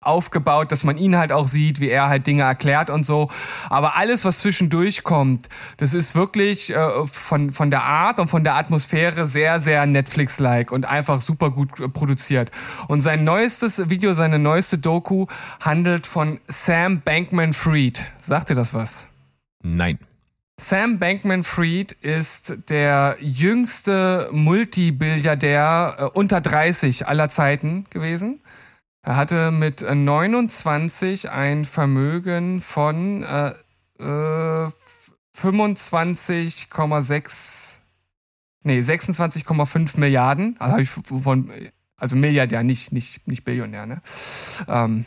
aufgebaut, dass man ihn halt auch sieht, wie er halt Dinge erklärt und so. Aber alles, was zwischendurch kommt, das ist wirklich äh, von, von der Art und von der Atmosphäre sehr, sehr Netflix-like und einfach super gut äh, produziert. Und sein neuestes Video, seine neueste Doku handelt von Sam Bankman-Fried. Sagt dir das was? Nein. Sam Bankman-Fried ist der jüngste Multibilliardär äh, unter 30 aller Zeiten gewesen. Er hatte mit äh, 29 ein Vermögen von äh, äh, 25,6 nee 26,5 Milliarden. Also, ich von, also Milliardär, nicht nicht nicht Billionär, ne? Ähm,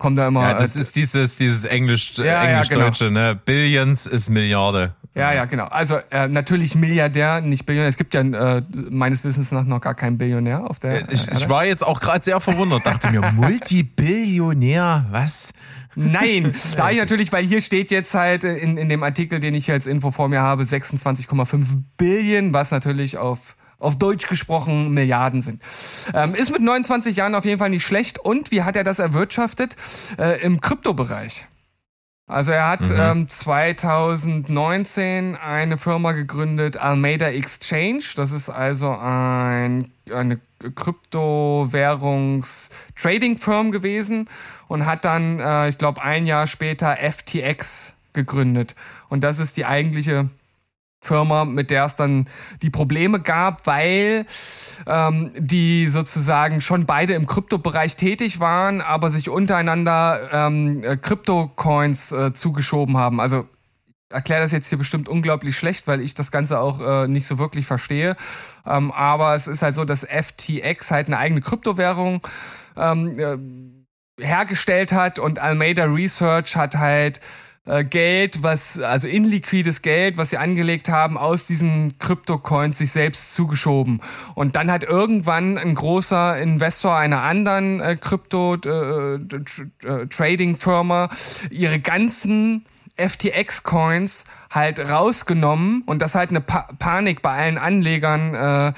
kommt da immer. Ja, das äh, ist dieses, dieses Englisch, Ja, ja, Englisch-Deutsche, ne? Billions ist Milliarde. Ja, ja, genau. Also äh, natürlich Milliardär, nicht Billionär. Es gibt ja äh, meines Wissens nach noch gar keinen Billionär auf der. Ich, Erde. ich war jetzt auch gerade sehr verwundert, dachte mir, (laughs) Multibillionär, was? Nein, (laughs) da ich natürlich, weil hier steht jetzt halt äh, in, in dem Artikel, den ich als Info vor mir habe, 26,5 Billion, was natürlich auf auf Deutsch gesprochen Milliarden sind. Ähm, ist mit 29 Jahren auf jeden Fall nicht schlecht. Und wie hat er das erwirtschaftet? Äh, Im Kryptobereich. Also er hat ähm, 2019 eine Firma gegründet, Almeida Exchange. Das ist also ein, eine Kryptowährungs-Trading-Firm gewesen und hat dann, äh, ich glaube, ein Jahr später FTX gegründet. Und das ist die eigentliche Firma, mit der es dann die Probleme gab, weil ähm, die sozusagen schon beide im Kryptobereich tätig waren, aber sich untereinander ähm, äh, Krypto-Coins äh, zugeschoben haben. Also erkläre das jetzt hier bestimmt unglaublich schlecht, weil ich das Ganze auch äh, nicht so wirklich verstehe. Ähm, aber es ist halt so, dass FTX halt eine eigene Kryptowährung ähm, äh, hergestellt hat und Almeida Research hat halt äh, Geld, was, also inliquides Geld, was sie angelegt haben, aus diesen Kryptocoins sich selbst zugeschoben. Und dann hat irgendwann ein großer Investor einer anderen äh, Krypto-Trading-Firma ihre ganzen FTX-Coins halt rausgenommen und das halt eine pa Panik bei allen Anlegern äh,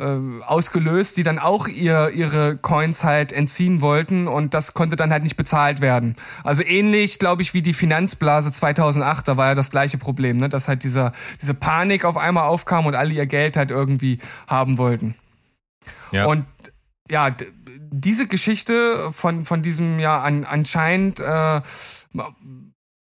äh, ausgelöst, die dann auch ihr, ihre Coins halt entziehen wollten und das konnte dann halt nicht bezahlt werden. Also ähnlich, glaube ich, wie die Finanzblase 2008, da war ja das gleiche Problem, ne? dass halt dieser, diese Panik auf einmal aufkam und alle ihr Geld halt irgendwie haben wollten. Ja. Und ja, diese Geschichte von, von diesem ja an, anscheinend äh,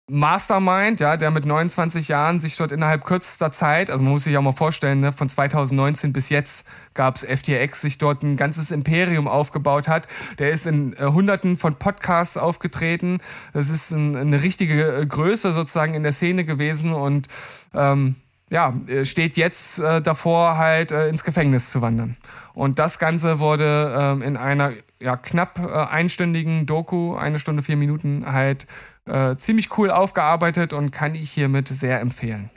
Mastermind, ja, der mit 29 Jahren sich dort innerhalb kürzester Zeit, also man muss sich auch mal vorstellen, ne, von 2019 bis jetzt gab's FTX, sich dort ein ganzes Imperium aufgebaut hat. Der ist in äh, hunderten von Podcasts aufgetreten. Das ist ein, eine richtige äh, Größe sozusagen in der Szene gewesen und ähm, ja, äh, steht jetzt äh, davor, halt äh, ins Gefängnis zu wandern. Und das Ganze wurde ähm, in einer ja, knapp äh, einstündigen Doku, eine Stunde, vier Minuten, halt äh, ziemlich cool aufgearbeitet und kann ich hiermit sehr empfehlen.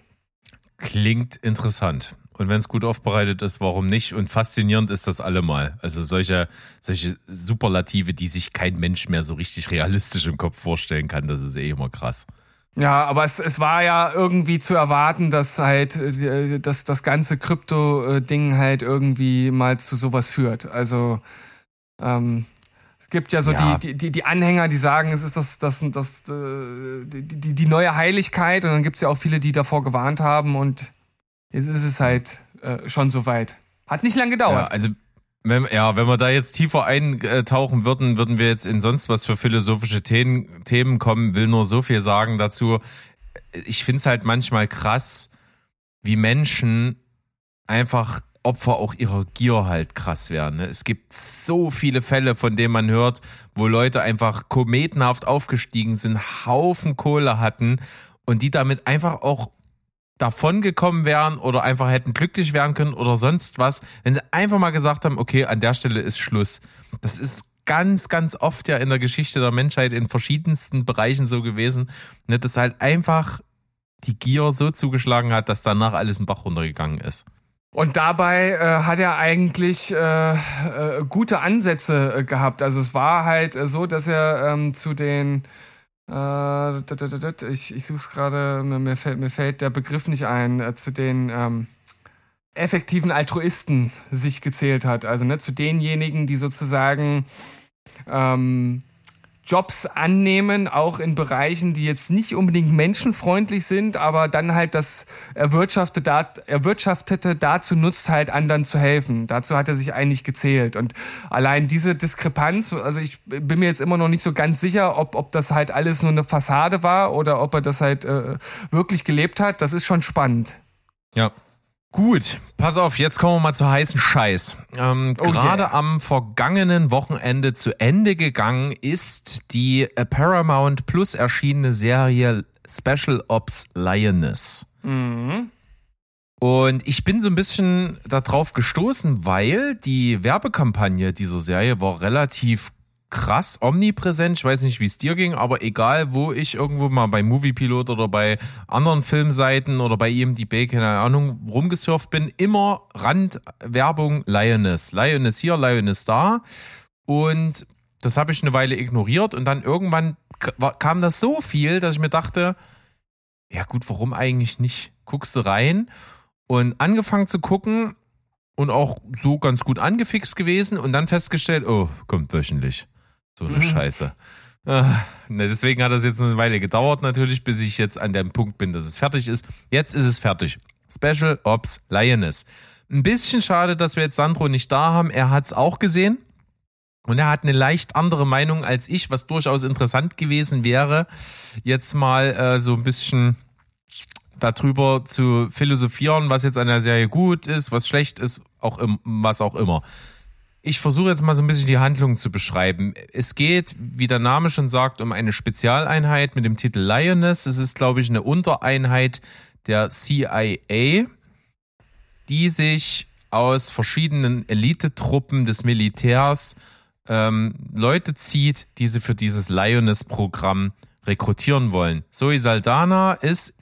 Klingt interessant. Und wenn es gut aufbereitet ist, warum nicht? Und faszinierend ist das allemal. Also solche, solche Superlative, die sich kein Mensch mehr so richtig realistisch im Kopf vorstellen kann, das ist eh immer krass. Ja, aber es, es war ja irgendwie zu erwarten, dass halt äh, dass das ganze Krypto-Ding halt irgendwie mal zu sowas führt. Also ähm, es gibt ja so Ja. Die, die, die, Anhänger, die sagen, es ist das, das, das, äh, die, die, die neue Heiligkeit und dann gibt es ja auch viele, die davor gewarnt haben und jetzt ist es halt äh, schon soweit. Hat nicht lange Ja, gedauert. also wenn, ja, wenn wir da jetzt tiefer eintauchen würden, würden wir jetzt in sonst was für philosophische Themen, Themen kommen. Will nur so viel sagen dazu. Ich find's halt manchmal krass, wie Menschen einfach Opfer auch ihrer Gier halt krass werden. ne? Es gibt so viele Fälle, von denen man hört, wo Leute einfach kometenhaft aufgestiegen sind, Haufen Kohle hatten und die damit einfach auch davon gekommen wären oder einfach hätten glücklich werden können oder sonst was, wenn sie einfach mal gesagt haben, okay, an der Stelle ist Schluss. Das ist ganz, ganz oft ja in der Geschichte der Menschheit in verschiedensten Bereichen so gewesen, ne, dass halt einfach die Gier so zugeschlagen hat, dass danach alles in Bach runtergegangen ist. Und dabei äh, hat er eigentlich äh, äh, gute Ansätze äh, gehabt. Also es war halt äh, so, dass er ähm, zu den äh, ich, ich suche es gerade, mir, mir, fällt, mir fällt der Begriff nicht ein, zu den ähm, effektiven Altruisten sich gezählt hat. Also ne, zu denjenigen, die sozusagen ähm, Jobs annehmen, auch in Bereichen, die jetzt nicht unbedingt menschenfreundlich sind, aber dann halt das Erwirtschaftete, Erwirtschaftete dazu nutzt, halt anderen zu helfen. Dazu hat er sich eigentlich gezählt. Und allein diese Diskrepanz, also ich bin mir jetzt immer noch nicht so ganz sicher, ob, ob das halt alles nur eine Fassade war oder ob er das halt äh, wirklich gelebt hat, das ist schon spannend. Ja. Gut, pass auf, jetzt kommen wir mal zu heißen Scheiß. Ähm, Oh Gerade yeah. am vergangenen Wochenende zu Ende gegangen ist die äh, Paramount Plus erschienene Serie Special Ops Lioness. Und ich bin so ein bisschen darauf gestoßen, weil die Werbekampagne dieser Serie war relativ krass omnipräsent. Ich weiß nicht, wie es dir ging, aber egal, wo ich irgendwo mal bei Moviepilot oder bei anderen Filmseiten oder bei IMDb, keine Ahnung, rumgesurft bin, immer Randwerbung Lioness. Lioness hier, Lioness da. Und das habe ich eine Weile ignoriert und dann irgendwann kam das so viel, dass ich mir dachte, ja gut, warum eigentlich nicht? Guckst du rein und angefangen zu gucken und auch so ganz gut angefixt gewesen und dann festgestellt, oh, kommt wöchentlich. So eine Scheiße. Ah, ne, deswegen hat das jetzt eine Weile gedauert natürlich, bis ich jetzt an dem Punkt bin, dass es fertig ist. Jetzt ist es fertig. Special Ops Lioness. Ein bisschen schade, dass wir jetzt Sandro nicht da haben. Er hat es auch gesehen. Und er hat eine leicht andere Meinung als ich, was durchaus interessant gewesen wäre, jetzt mal äh, so ein bisschen darüber zu philosophieren, was jetzt an der Serie gut ist, was schlecht ist, auch im, was auch immer. Ich versuche jetzt mal so ein bisschen die Handlung zu beschreiben. Es geht, wie der Name schon sagt, um eine Spezialeinheit mit dem Titel Lioness. Es ist, glaube ich, eine Untereinheit der CIA, die sich aus verschiedenen Elitetruppen des Militärs ähm, Leute zieht, die sie für dieses Lioness-Programm rekrutieren wollen. Zoe Saldana ist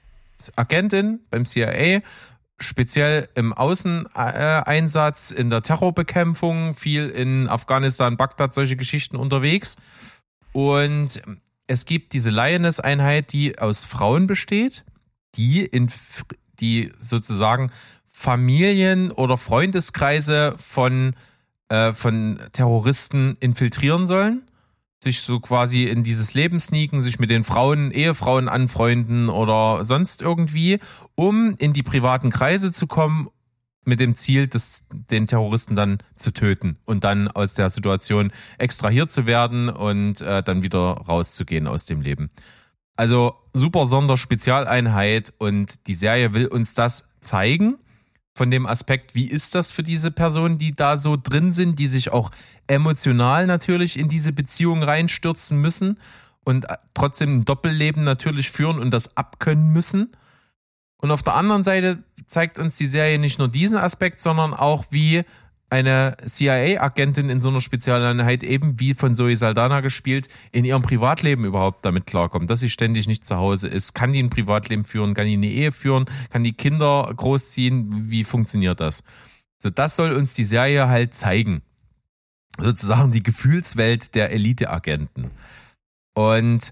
Agentin beim CIA, speziell im Außeneinsatz, in der Terrorbekämpfung, viel in Afghanistan, Bagdad, solche Geschichten unterwegs. Und es gibt diese Lioness-Einheit, die aus Frauen besteht, die in, die sozusagen Familien oder Freundeskreise von, äh, von Terroristen infiltrieren sollen sich so quasi in dieses Leben sneaken, sich mit den Frauen, Ehefrauen anfreunden oder sonst irgendwie, um in die privaten Kreise zu kommen, mit dem Ziel, das, den Terroristen dann zu töten und dann aus der Situation extrahiert zu werden und äh, dann wieder rauszugehen aus dem Leben. Also super Sonderspezialeinheit und die Serie will uns das zeigen von dem Aspekt, wie ist das für diese Personen, die da so drin sind, die sich auch emotional natürlich in diese Beziehung reinstürzen müssen und trotzdem ein Doppelleben natürlich führen und das abkönnen müssen. Und auf der anderen Seite zeigt uns die Serie nicht nur diesen Aspekt, sondern auch, wie eine CIA-Agentin in so einer Spezialeinheit eben wie von Zoe Saldana gespielt, in ihrem Privatleben überhaupt damit klarkommt, dass sie ständig nicht zu Hause ist. Kann die ein Privatleben führen? Kann die eine Ehe führen? Kann die Kinder großziehen? Wie funktioniert das? So, das soll uns die Serie halt zeigen. Sozusagen die Gefühlswelt der Elite-Agenten. Und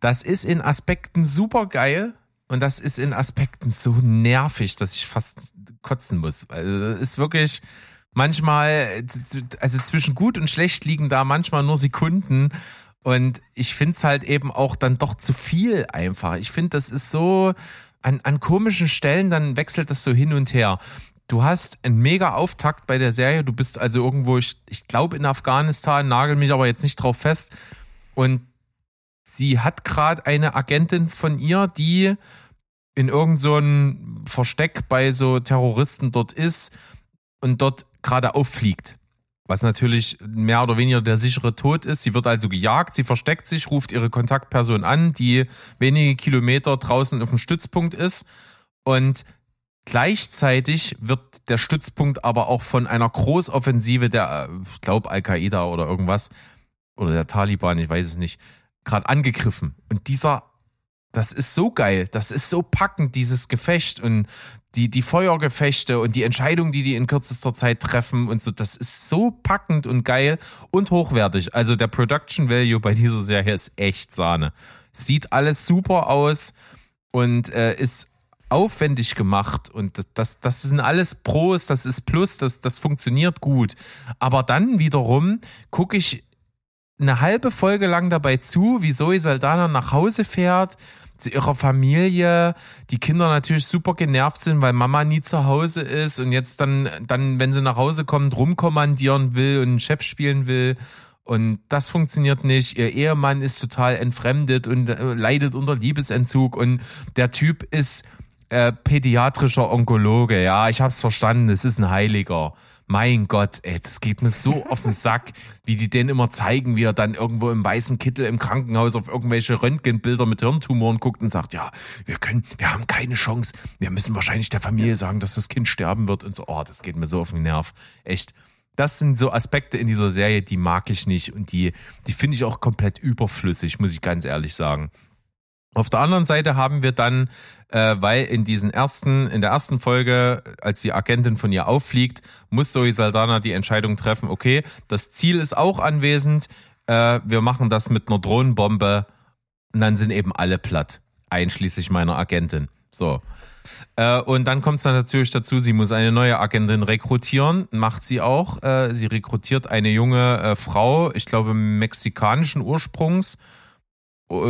das ist in Aspekten super geil. Und das ist in Aspekten so nervig, dass ich fast kotzen muss. Also, das ist wirklich, manchmal, also zwischen gut und schlecht liegen da manchmal nur Sekunden. Und ich finde es halt eben auch dann doch zu viel einfach. Ich finde, das ist so, an, an komischen Stellen, dann wechselt das so hin und her. Du hast einen mega Auftakt bei der Serie. Du bist also irgendwo, ich, ich glaube in Afghanistan, nagel mich aber jetzt nicht drauf fest. Und sie hat gerade eine Agentin von ihr, die in irgendeinem so Versteck bei so Terroristen dort ist und dort gerade auffliegt. Was natürlich mehr oder weniger der sichere Tod ist. Sie wird also gejagt, sie versteckt sich, ruft ihre Kontaktperson an, die wenige Kilometer draußen auf dem Stützpunkt ist. Und gleichzeitig wird der Stützpunkt aber auch von einer Großoffensive der, ich glaube, Al-Qaida oder irgendwas, oder der Taliban, ich weiß es nicht, gerade angegriffen. Und dieser das ist so geil, das ist so packend, dieses Gefecht und die, die Feuergefechte und die Entscheidungen, die die in kürzester Zeit treffen und so, das ist so packend und geil und hochwertig. Also der Production Value bei dieser Serie ist echt Sahne. Sieht alles super aus und äh, ist aufwendig gemacht und das, das, das sind alles Pros, das ist Plus, das, das funktioniert gut. Aber dann wiederum gucke ich eine halbe Folge lang dabei zu, wie Zoe Saldana nach Hause fährt, zu ihrer Familie, die Kinder natürlich super genervt sind, weil Mama nie zu Hause ist und jetzt dann, dann, wenn sie nach Hause kommt, rumkommandieren will und einen Chef spielen will. Und das funktioniert nicht. Ihr Ehemann ist total entfremdet und äh, leidet unter Liebesentzug und der Typ ist äh, pädiatrischer Onkologe. Ja, ich hab's verstanden. Es ist ein Heiliger. Mein Gott, ey, das geht mir so auf den Sack, wie die den immer zeigen, wie er dann irgendwo im weißen Kittel im Krankenhaus auf irgendwelche Röntgenbilder mit Hirntumoren guckt und sagt, ja, wir können, wir haben keine Chance. Wir müssen wahrscheinlich der Familie sagen, dass das Kind sterben wird und so. Oh, das geht mir so auf den Nerv. Echt. Das sind so Aspekte in dieser Serie, die mag ich nicht und die, die finde ich auch komplett überflüssig, muss ich ganz ehrlich sagen. Auf der anderen Seite haben wir dann, äh, weil in diesen ersten, in der ersten Folge, als die Agentin von ihr auffliegt, muss Zoe Saldana die Entscheidung treffen, okay, das Ziel ist auch anwesend, äh, wir machen das mit einer Drohnenbombe und dann sind eben alle platt, einschließlich meiner Agentin. So. Äh, und dann kommt es dann natürlich dazu, sie muss eine neue Agentin rekrutieren, macht sie auch. Äh, sie rekrutiert eine junge äh, Frau, ich glaube mexikanischen Ursprungs,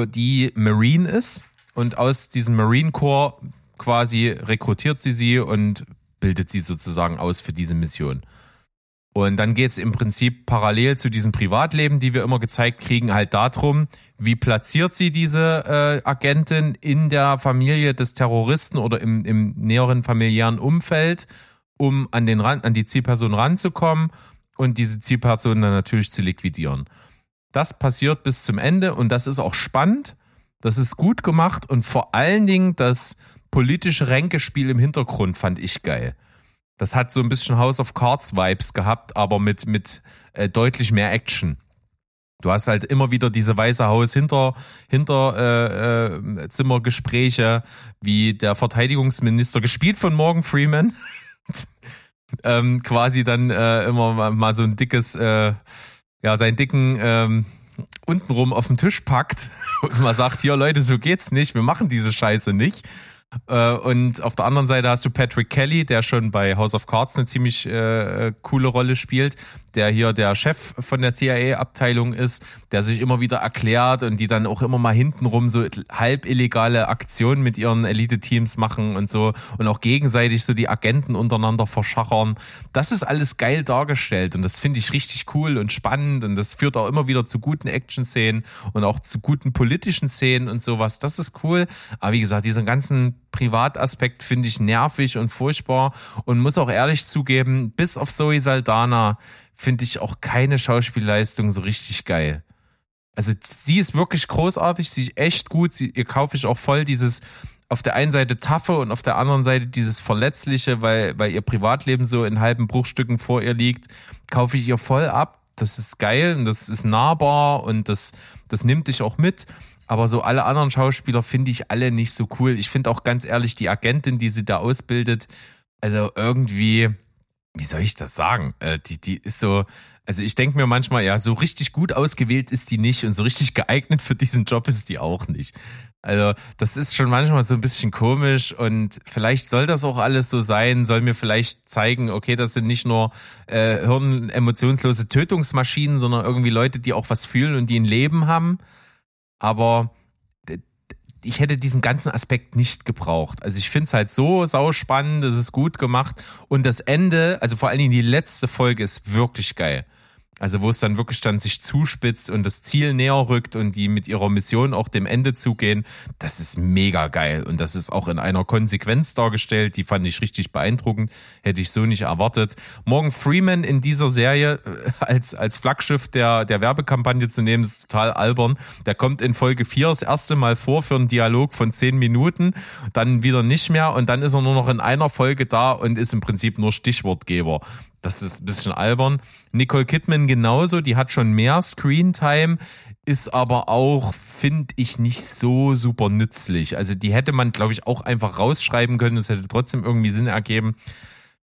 die Marine ist und aus diesem Marine Corps quasi rekrutiert sie sie und bildet sie sozusagen aus für diese Mission. Und dann geht es im Prinzip parallel zu diesem Privatleben, die wir immer gezeigt kriegen, halt darum, wie platziert sie diese äh, Agentin in der Familie des Terroristen oder im, im näheren familiären Umfeld, um an, den an die Zielperson ranzukommen und diese Zielperson dann natürlich zu liquidieren. Das passiert bis zum Ende und das ist auch spannend. Das ist gut gemacht und vor allen Dingen das politische Ränkespiel im Hintergrund fand ich geil. Das hat so ein bisschen House of Cards Vibes gehabt, aber mit, mit äh, deutlich mehr Action. Du hast halt immer wieder diese Weiße Haus hinter hinter äh, äh, Zimmergespräche, wie der Verteidigungsminister gespielt von Morgan Freeman (laughs) ähm, quasi dann äh, immer mal, mal so ein dickes äh, ja seinen dicken ähm, untenrum auf den Tisch packt (laughs) und mal sagt, hier Leute, so geht's nicht, wir machen diese Scheiße nicht. Äh, Und auf der anderen Seite hast du Patrick Kelly, der schon bei House of Cards eine ziemlich äh, coole Rolle spielt, der hier der Chef von der CIA-Abteilung ist, der sich immer wieder erklärt und die dann auch immer mal hintenrum so halb illegale Aktionen mit ihren Elite-Teams machen und so und auch gegenseitig so die Agenten untereinander verschachern. Das ist alles geil dargestellt und das finde ich richtig cool und spannend und das führt auch immer wieder zu guten Action-Szenen und auch zu guten politischen Szenen und sowas. Das ist cool. Aber wie gesagt, diesen ganzen Privataspekt finde ich nervig und furchtbar und muss auch ehrlich zugeben, bis auf Zoe Saldana finde ich auch keine Schauspielleistung so richtig geil. Also sie ist wirklich großartig, sie ist echt gut, sie, ihr kaufe ich auch voll dieses auf der einen Seite taffe und auf der anderen Seite dieses verletzliche, weil, weil ihr Privatleben so in halben Bruchstücken vor ihr liegt, kaufe ich ihr voll ab. Das ist geil und das ist nahbar und das, das nimmt dich auch mit. Aber so alle anderen Schauspieler finde ich alle nicht so cool. Ich finde auch ganz ehrlich die Agentin, die sie da ausbildet, also irgendwie, wie soll ich das sagen? Äh, die, die ist so, also ich denke mir manchmal, ja, so richtig gut ausgewählt ist die nicht und so richtig geeignet für diesen Job ist die auch nicht. Also das ist schon manchmal so ein bisschen komisch und vielleicht soll das auch alles so sein, soll mir vielleicht zeigen, okay, das sind nicht nur äh, hirn emotionslose Tötungsmaschinen, sondern irgendwie Leute, die auch was fühlen und die ein Leben haben. Aber ich hätte diesen ganzen Aspekt nicht gebraucht. Also ich finde es halt so sauspannend, es ist gut gemacht und das Ende, also vor allen Dingen die letzte Folge ist wirklich geil. Also wo es dann wirklich dann sich zuspitzt und das Ziel näher rückt und die mit ihrer Mission auch dem Ende zugehen, das ist mega geil. Und das ist auch in einer Konsequenz dargestellt, die fand ich richtig beeindruckend, hätte ich so nicht erwartet. Morgan Freeman in dieser Serie äh, als, als Flaggschiff der, der Werbekampagne zu nehmen, ist total albern. Der kommt in Folge 4 das erste Mal vor für einen Dialog von 10 Minuten, dann wieder nicht mehr und dann ist er nur noch in einer Folge da und ist im Prinzip nur Stichwortgeber. Das ist ein bisschen albern. Nicole Kidman genauso, die hat schon mehr Screentime, ist aber auch, finde ich, nicht so super nützlich. Also die hätte man, glaube ich, auch einfach rausschreiben können. Es hätte trotzdem irgendwie Sinn ergeben.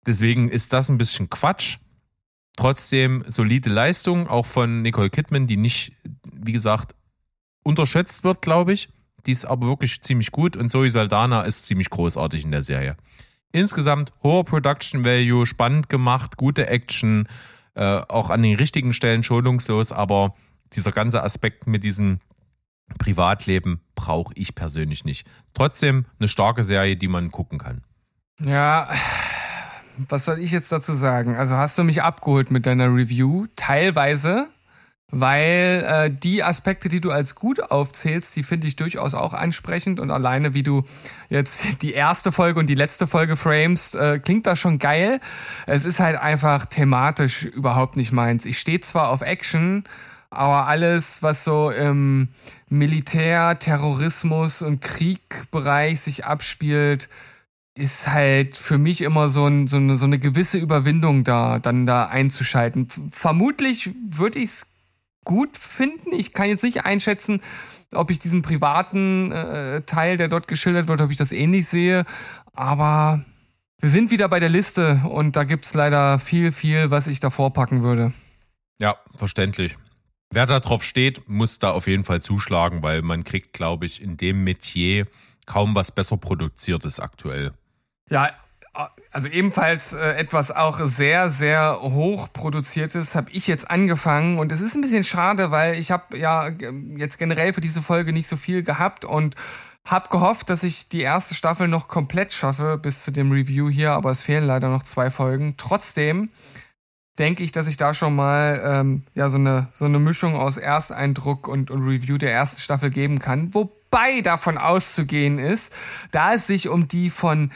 Deswegen ist das ein bisschen Quatsch. Trotzdem solide Leistung, auch von Nicole Kidman, die nicht, wie gesagt, unterschätzt wird, glaube ich. Die ist aber wirklich ziemlich gut und Zoe Saldana ist ziemlich großartig in der Serie. Insgesamt hoher Production Value, spannend gemacht, gute Action, äh, auch an den richtigen Stellen schonungslos, aber dieser ganze Aspekt mit diesem Privatleben brauche ich persönlich nicht. Trotzdem eine starke Serie, die man gucken kann. Ja, was soll ich jetzt dazu sagen? Also hast du mich abgeholt mit deiner Review, teilweise, weil äh, die Aspekte, die du als gut aufzählst, die finde ich durchaus auch ansprechend und alleine wie du jetzt die erste Folge und die letzte Folge framest, äh, klingt das schon geil. Es ist halt einfach thematisch überhaupt nicht meins. Ich stehe zwar auf Action, aber alles, was so im Militär, Terrorismus und Kriegbereich sich abspielt, ist halt für mich immer so, ein, so, eine, so eine gewisse Überwindung da, dann da einzuschalten. Vermutlich würde ich es gut finden. Ich kann jetzt nicht einschätzen, ob ich diesen privaten äh, Teil, der dort geschildert wird, ob ich das ähnlich sehe. Aber wir sind wieder bei der Liste und da gibt's leider viel, viel, was ich davor packen würde. Ja, verständlich. Wer da drauf steht, muss da auf jeden Fall zuschlagen, weil man kriegt, glaube ich, in dem Metier kaum was besser produziertes aktuell. Ja, also ebenfalls äh, etwas auch sehr, sehr hoch produziertes habe ich jetzt angefangen. Und es ist ein bisschen schade, weil ich habe ja g- jetzt generell für diese Folge nicht so viel gehabt und habe gehofft, dass ich die erste Staffel noch komplett schaffe bis zu dem Review hier, aber es fehlen leider noch zwei Folgen. Trotzdem denke ich, dass ich da schon mal ähm, ja so eine so eine Mischung aus Ersteindruck und, und Review der ersten Staffel geben kann, wobei davon auszugehen ist, da es sich um die von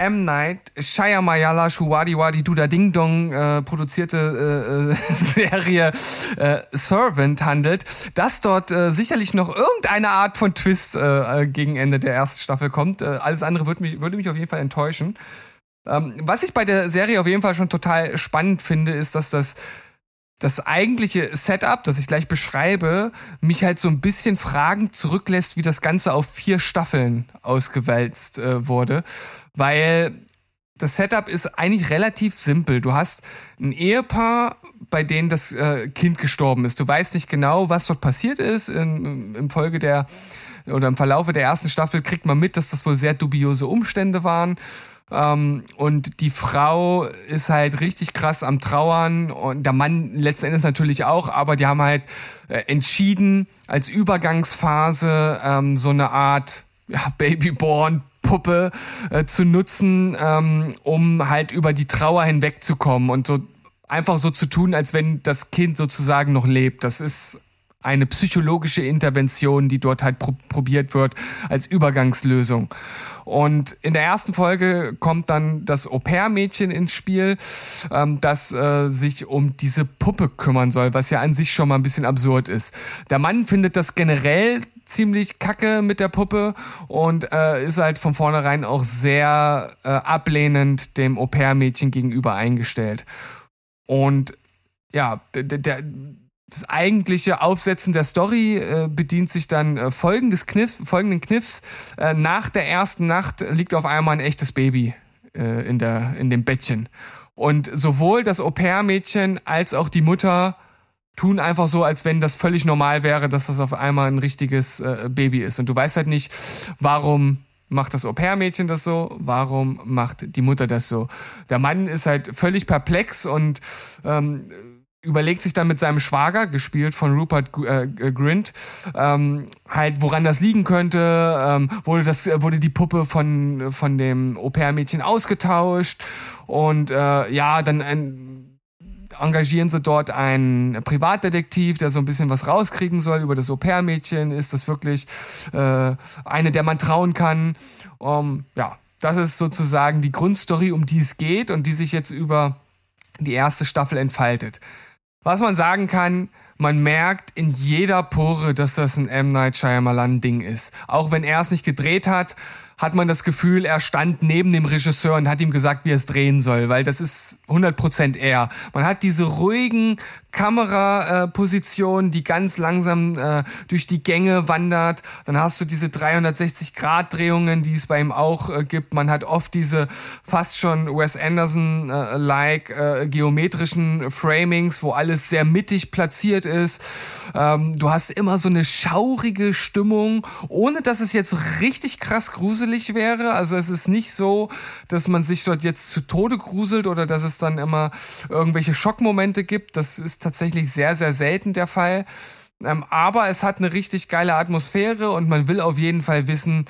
M. Night Shyamalan Shuwadi Wadi Duda Ding Dong äh, produzierte äh, äh, (laughs) Serie äh, Servant handelt, dass dort äh, sicherlich noch irgendeine Art von Twist äh, äh, gegen Ende der ersten Staffel kommt. Äh, alles andere würde mich, würde mich auf jeden Fall enttäuschen. Ähm, was ich bei der Serie auf jeden Fall schon total spannend finde, ist, dass das das eigentliche Setup, das ich gleich beschreibe, mich halt so ein bisschen fragend zurücklässt, wie das Ganze auf vier Staffeln ausgewälzt äh, wurde. Weil das Setup ist eigentlich relativ simpel. Du hast ein Ehepaar, bei denen das äh, Kind gestorben ist. Du weißt nicht genau, was dort passiert ist. In, Im Folge der oder im Verlaufe der ersten Staffel kriegt man mit, dass das wohl sehr dubiose Umstände waren. Ähm, und die Frau ist halt richtig krass am Trauern und der Mann letzten Endes natürlich auch, aber die haben halt äh, entschieden, als Übergangsphase ähm, so eine Art ja, Babyborn Puppe äh, zu nutzen, ähm, um halt über die Trauer hinwegzukommen und so einfach so zu tun, als wenn das Kind sozusagen noch lebt. Das ist eine psychologische Intervention, die dort halt pro probiert wird als Übergangslösung. Und in der ersten Folge kommt dann das Au-pair-Mädchen ins Spiel, ähm, das äh, sich um diese Puppe kümmern soll, was ja an sich schon mal ein bisschen absurd ist. Der Mann findet das generell ziemlich kacke mit der Puppe und äh, ist halt von vornherein auch sehr äh, ablehnend dem Au-pair-Mädchen gegenüber eingestellt. Und ja, der, der, das eigentliche Aufsetzen der Story äh, bedient sich dann äh, folgendes Kniff, folgenden Kniffs. Äh, nach der ersten Nacht liegt auf einmal ein echtes Baby äh, in, der, in dem Bettchen. Und sowohl das Au-pair-Mädchen als auch die Mutter tun einfach so, als wenn das völlig normal wäre, dass das auf einmal ein richtiges äh, Baby ist. Und du weißt halt nicht, warum macht das Au-pair-Mädchen das so? Warum macht die Mutter das so? Der Mann ist halt völlig perplex und ähm, überlegt sich dann mit seinem Schwager, gespielt von Rupert äh, Grint, ähm, halt, woran das liegen könnte. Ähm, wurde, das, wurde die Puppe von, von dem Au-pair-Mädchen ausgetauscht und äh, ja, dann ein, engagieren sie dort einen Privatdetektiv, der so ein bisschen was rauskriegen soll über das Au-pair-Mädchen. Ist das wirklich äh, eine, der man trauen kann? Um, ja, das ist sozusagen die Grundstory, um die es geht und die sich jetzt über die erste Staffel entfaltet. Was man sagen kann, man merkt in jeder Pore, dass das ein M. Night Shyamalan Ding ist. Auch wenn er es nicht gedreht hat, hat man das Gefühl, er stand neben dem Regisseur und hat ihm gesagt, wie er es drehen soll, weil das ist 100% er. Man hat diese ruhigen Kamerapositionen, äh, die ganz langsam äh, durch die Gänge wandert. Dann hast du diese 360-Grad-Drehungen, die es bei ihm auch äh, gibt. Man hat oft diese fast schon Wes Anderson-like äh, geometrischen Framings, wo alles sehr mittig platziert ist. Ähm, du hast immer so eine schaurige Stimmung, ohne dass es jetzt richtig krass gruselig wäre. Also es ist nicht so, dass man sich dort jetzt zu Tode gruselt oder dass es dann immer irgendwelche Schockmomente gibt. Das ist tatsächlich sehr, sehr selten der Fall. Ähm, aber es hat eine richtig geile Atmosphäre und man will auf jeden Fall wissen,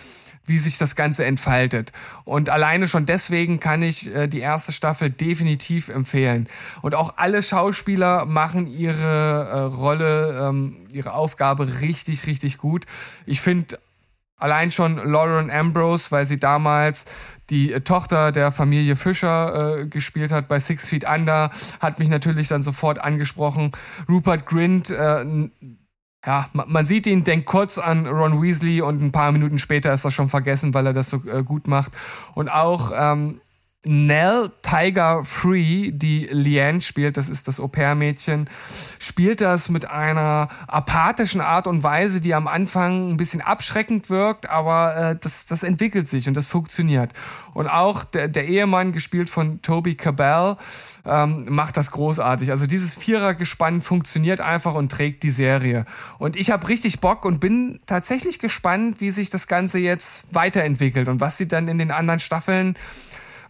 wie sich das Ganze entfaltet. Und alleine schon deswegen kann ich äh, die erste Staffel definitiv empfehlen. Und auch alle Schauspieler machen ihre äh, Rolle, ähm, ihre Aufgabe richtig, richtig gut. Ich finde allein schon Lauren Ambrose, weil sie damals die äh, Tochter der Familie Fischer äh, gespielt hat bei Six Feet Under, hat mich natürlich dann sofort angesprochen. Rupert Grint, äh, ja, man sieht ihn, denkt kurz an Ron Weasley und ein paar Minuten später ist er schon vergessen, weil er das so äh, gut macht. Und auch ähm, Nell Tiger Free, die Liane spielt, das ist das Au-pair-Mädchen, spielt das mit einer apathischen Art und Weise, die am Anfang ein bisschen abschreckend wirkt, aber äh, das, das entwickelt sich und das funktioniert. Und auch der, der Ehemann, gespielt von Toby Cabell, ähm, macht das großartig. Also dieses Vierergespann funktioniert einfach und trägt die Serie. Und ich habe richtig Bock und bin tatsächlich gespannt, wie sich das Ganze jetzt weiterentwickelt und was sie dann in den anderen Staffeln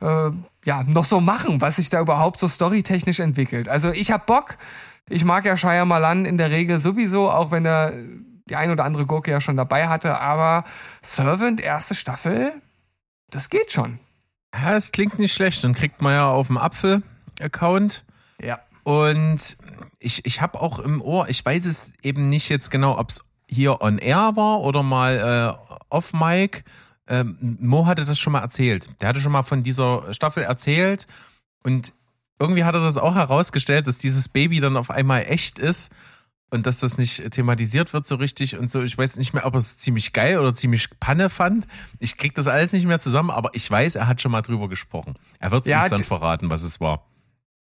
äh, ja, noch so machen, was sich da überhaupt so storytechnisch entwickelt. Also ich hab Bock. Ich mag ja Shia Malan in der Regel sowieso, auch wenn er die ein oder andere Gurke ja schon dabei hatte, aber Servant, erste Staffel, das geht schon. Ja, es klingt nicht schlecht. Dann kriegt man ja auf dem Apfel-Account. Ja. Und ich, ich habe auch im Ohr, ich weiß es eben nicht jetzt genau, ob es hier on air war oder mal äh, off Mic ähm, Mo hatte das schon mal erzählt. Der hatte schon mal von dieser Staffel erzählt und irgendwie hat er das auch herausgestellt, dass dieses Baby dann auf einmal echt ist und dass das nicht thematisiert wird so richtig und so. Ich weiß nicht mehr, ob er es ziemlich geil oder ziemlich Panne fand. Ich krieg das alles nicht mehr zusammen, aber ich weiß, er hat schon mal drüber gesprochen. Er wird Ja, uns dann verraten, was es war.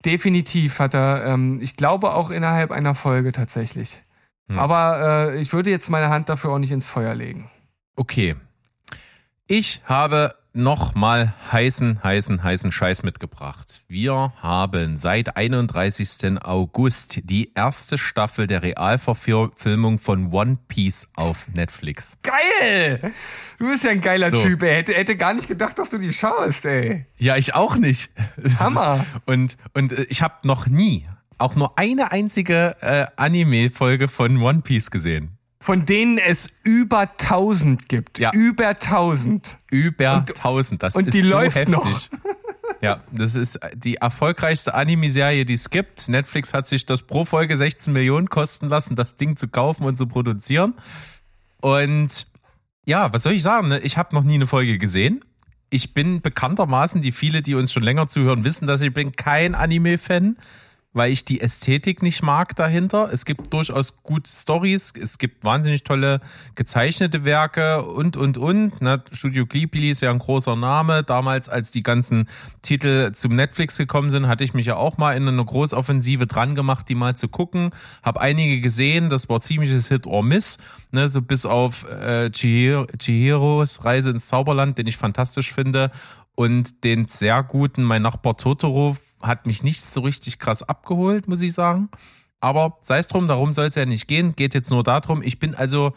Definitiv hat er, ähm, ich glaube auch innerhalb einer Folge tatsächlich. Hm. Aber äh, ich würde jetzt meine Hand dafür auch nicht ins Feuer legen. Okay. Ich habe noch mal heißen, heißen, heißen Scheiß mitgebracht. Wir haben seit 31. August die erste Staffel der Realverfilmung von One Piece auf Netflix. Geil! Du bist ja ein geiler So. Typ, ey. Hätte, hätte gar nicht gedacht, dass du die schaust, ey. Ja, ich auch nicht. Hammer. Und, und äh, ich habe noch nie, auch nur eine einzige äh, Anime-Folge von One Piece gesehen. Von denen es über 1000 gibt. Ja. Über 1000. Über Und- 1000. Das und ist die so läuft heftig. noch. Ja, das ist die erfolgreichste Anime-Serie, die es gibt. Netflix hat sich das pro Folge 16 Millionen kosten lassen, das Ding zu kaufen und zu produzieren. Und ja, was soll ich sagen? Ne? Ich habe noch nie eine Folge gesehen. Ich bin bekanntermaßen, die viele, die uns schon länger zuhören, wissen, dass ich bin kein Anime-Fan, weil ich die Ästhetik nicht mag dahinter. Es gibt durchaus gute Stories, es gibt wahnsinnig tolle gezeichnete Werke und, und, und. Ne? Studio Ghibli ist ja ein großer Name. Damals, als die ganzen Titel zum Netflix gekommen sind, hatte ich mich ja auch mal in eine Großoffensive dran gemacht, die mal zu gucken. Hab einige gesehen, das war ziemliches Hit or Miss. Ne? So bis auf äh, Chihiro, Chihiros Reise ins Zauberland, den ich fantastisch finde. Und den sehr guten Mein Nachbar Totoro hat mich nicht so richtig krass abgeholt, muss ich sagen. Aber sei es drum, darum soll es ja nicht gehen. Geht jetzt nur darum, ich bin also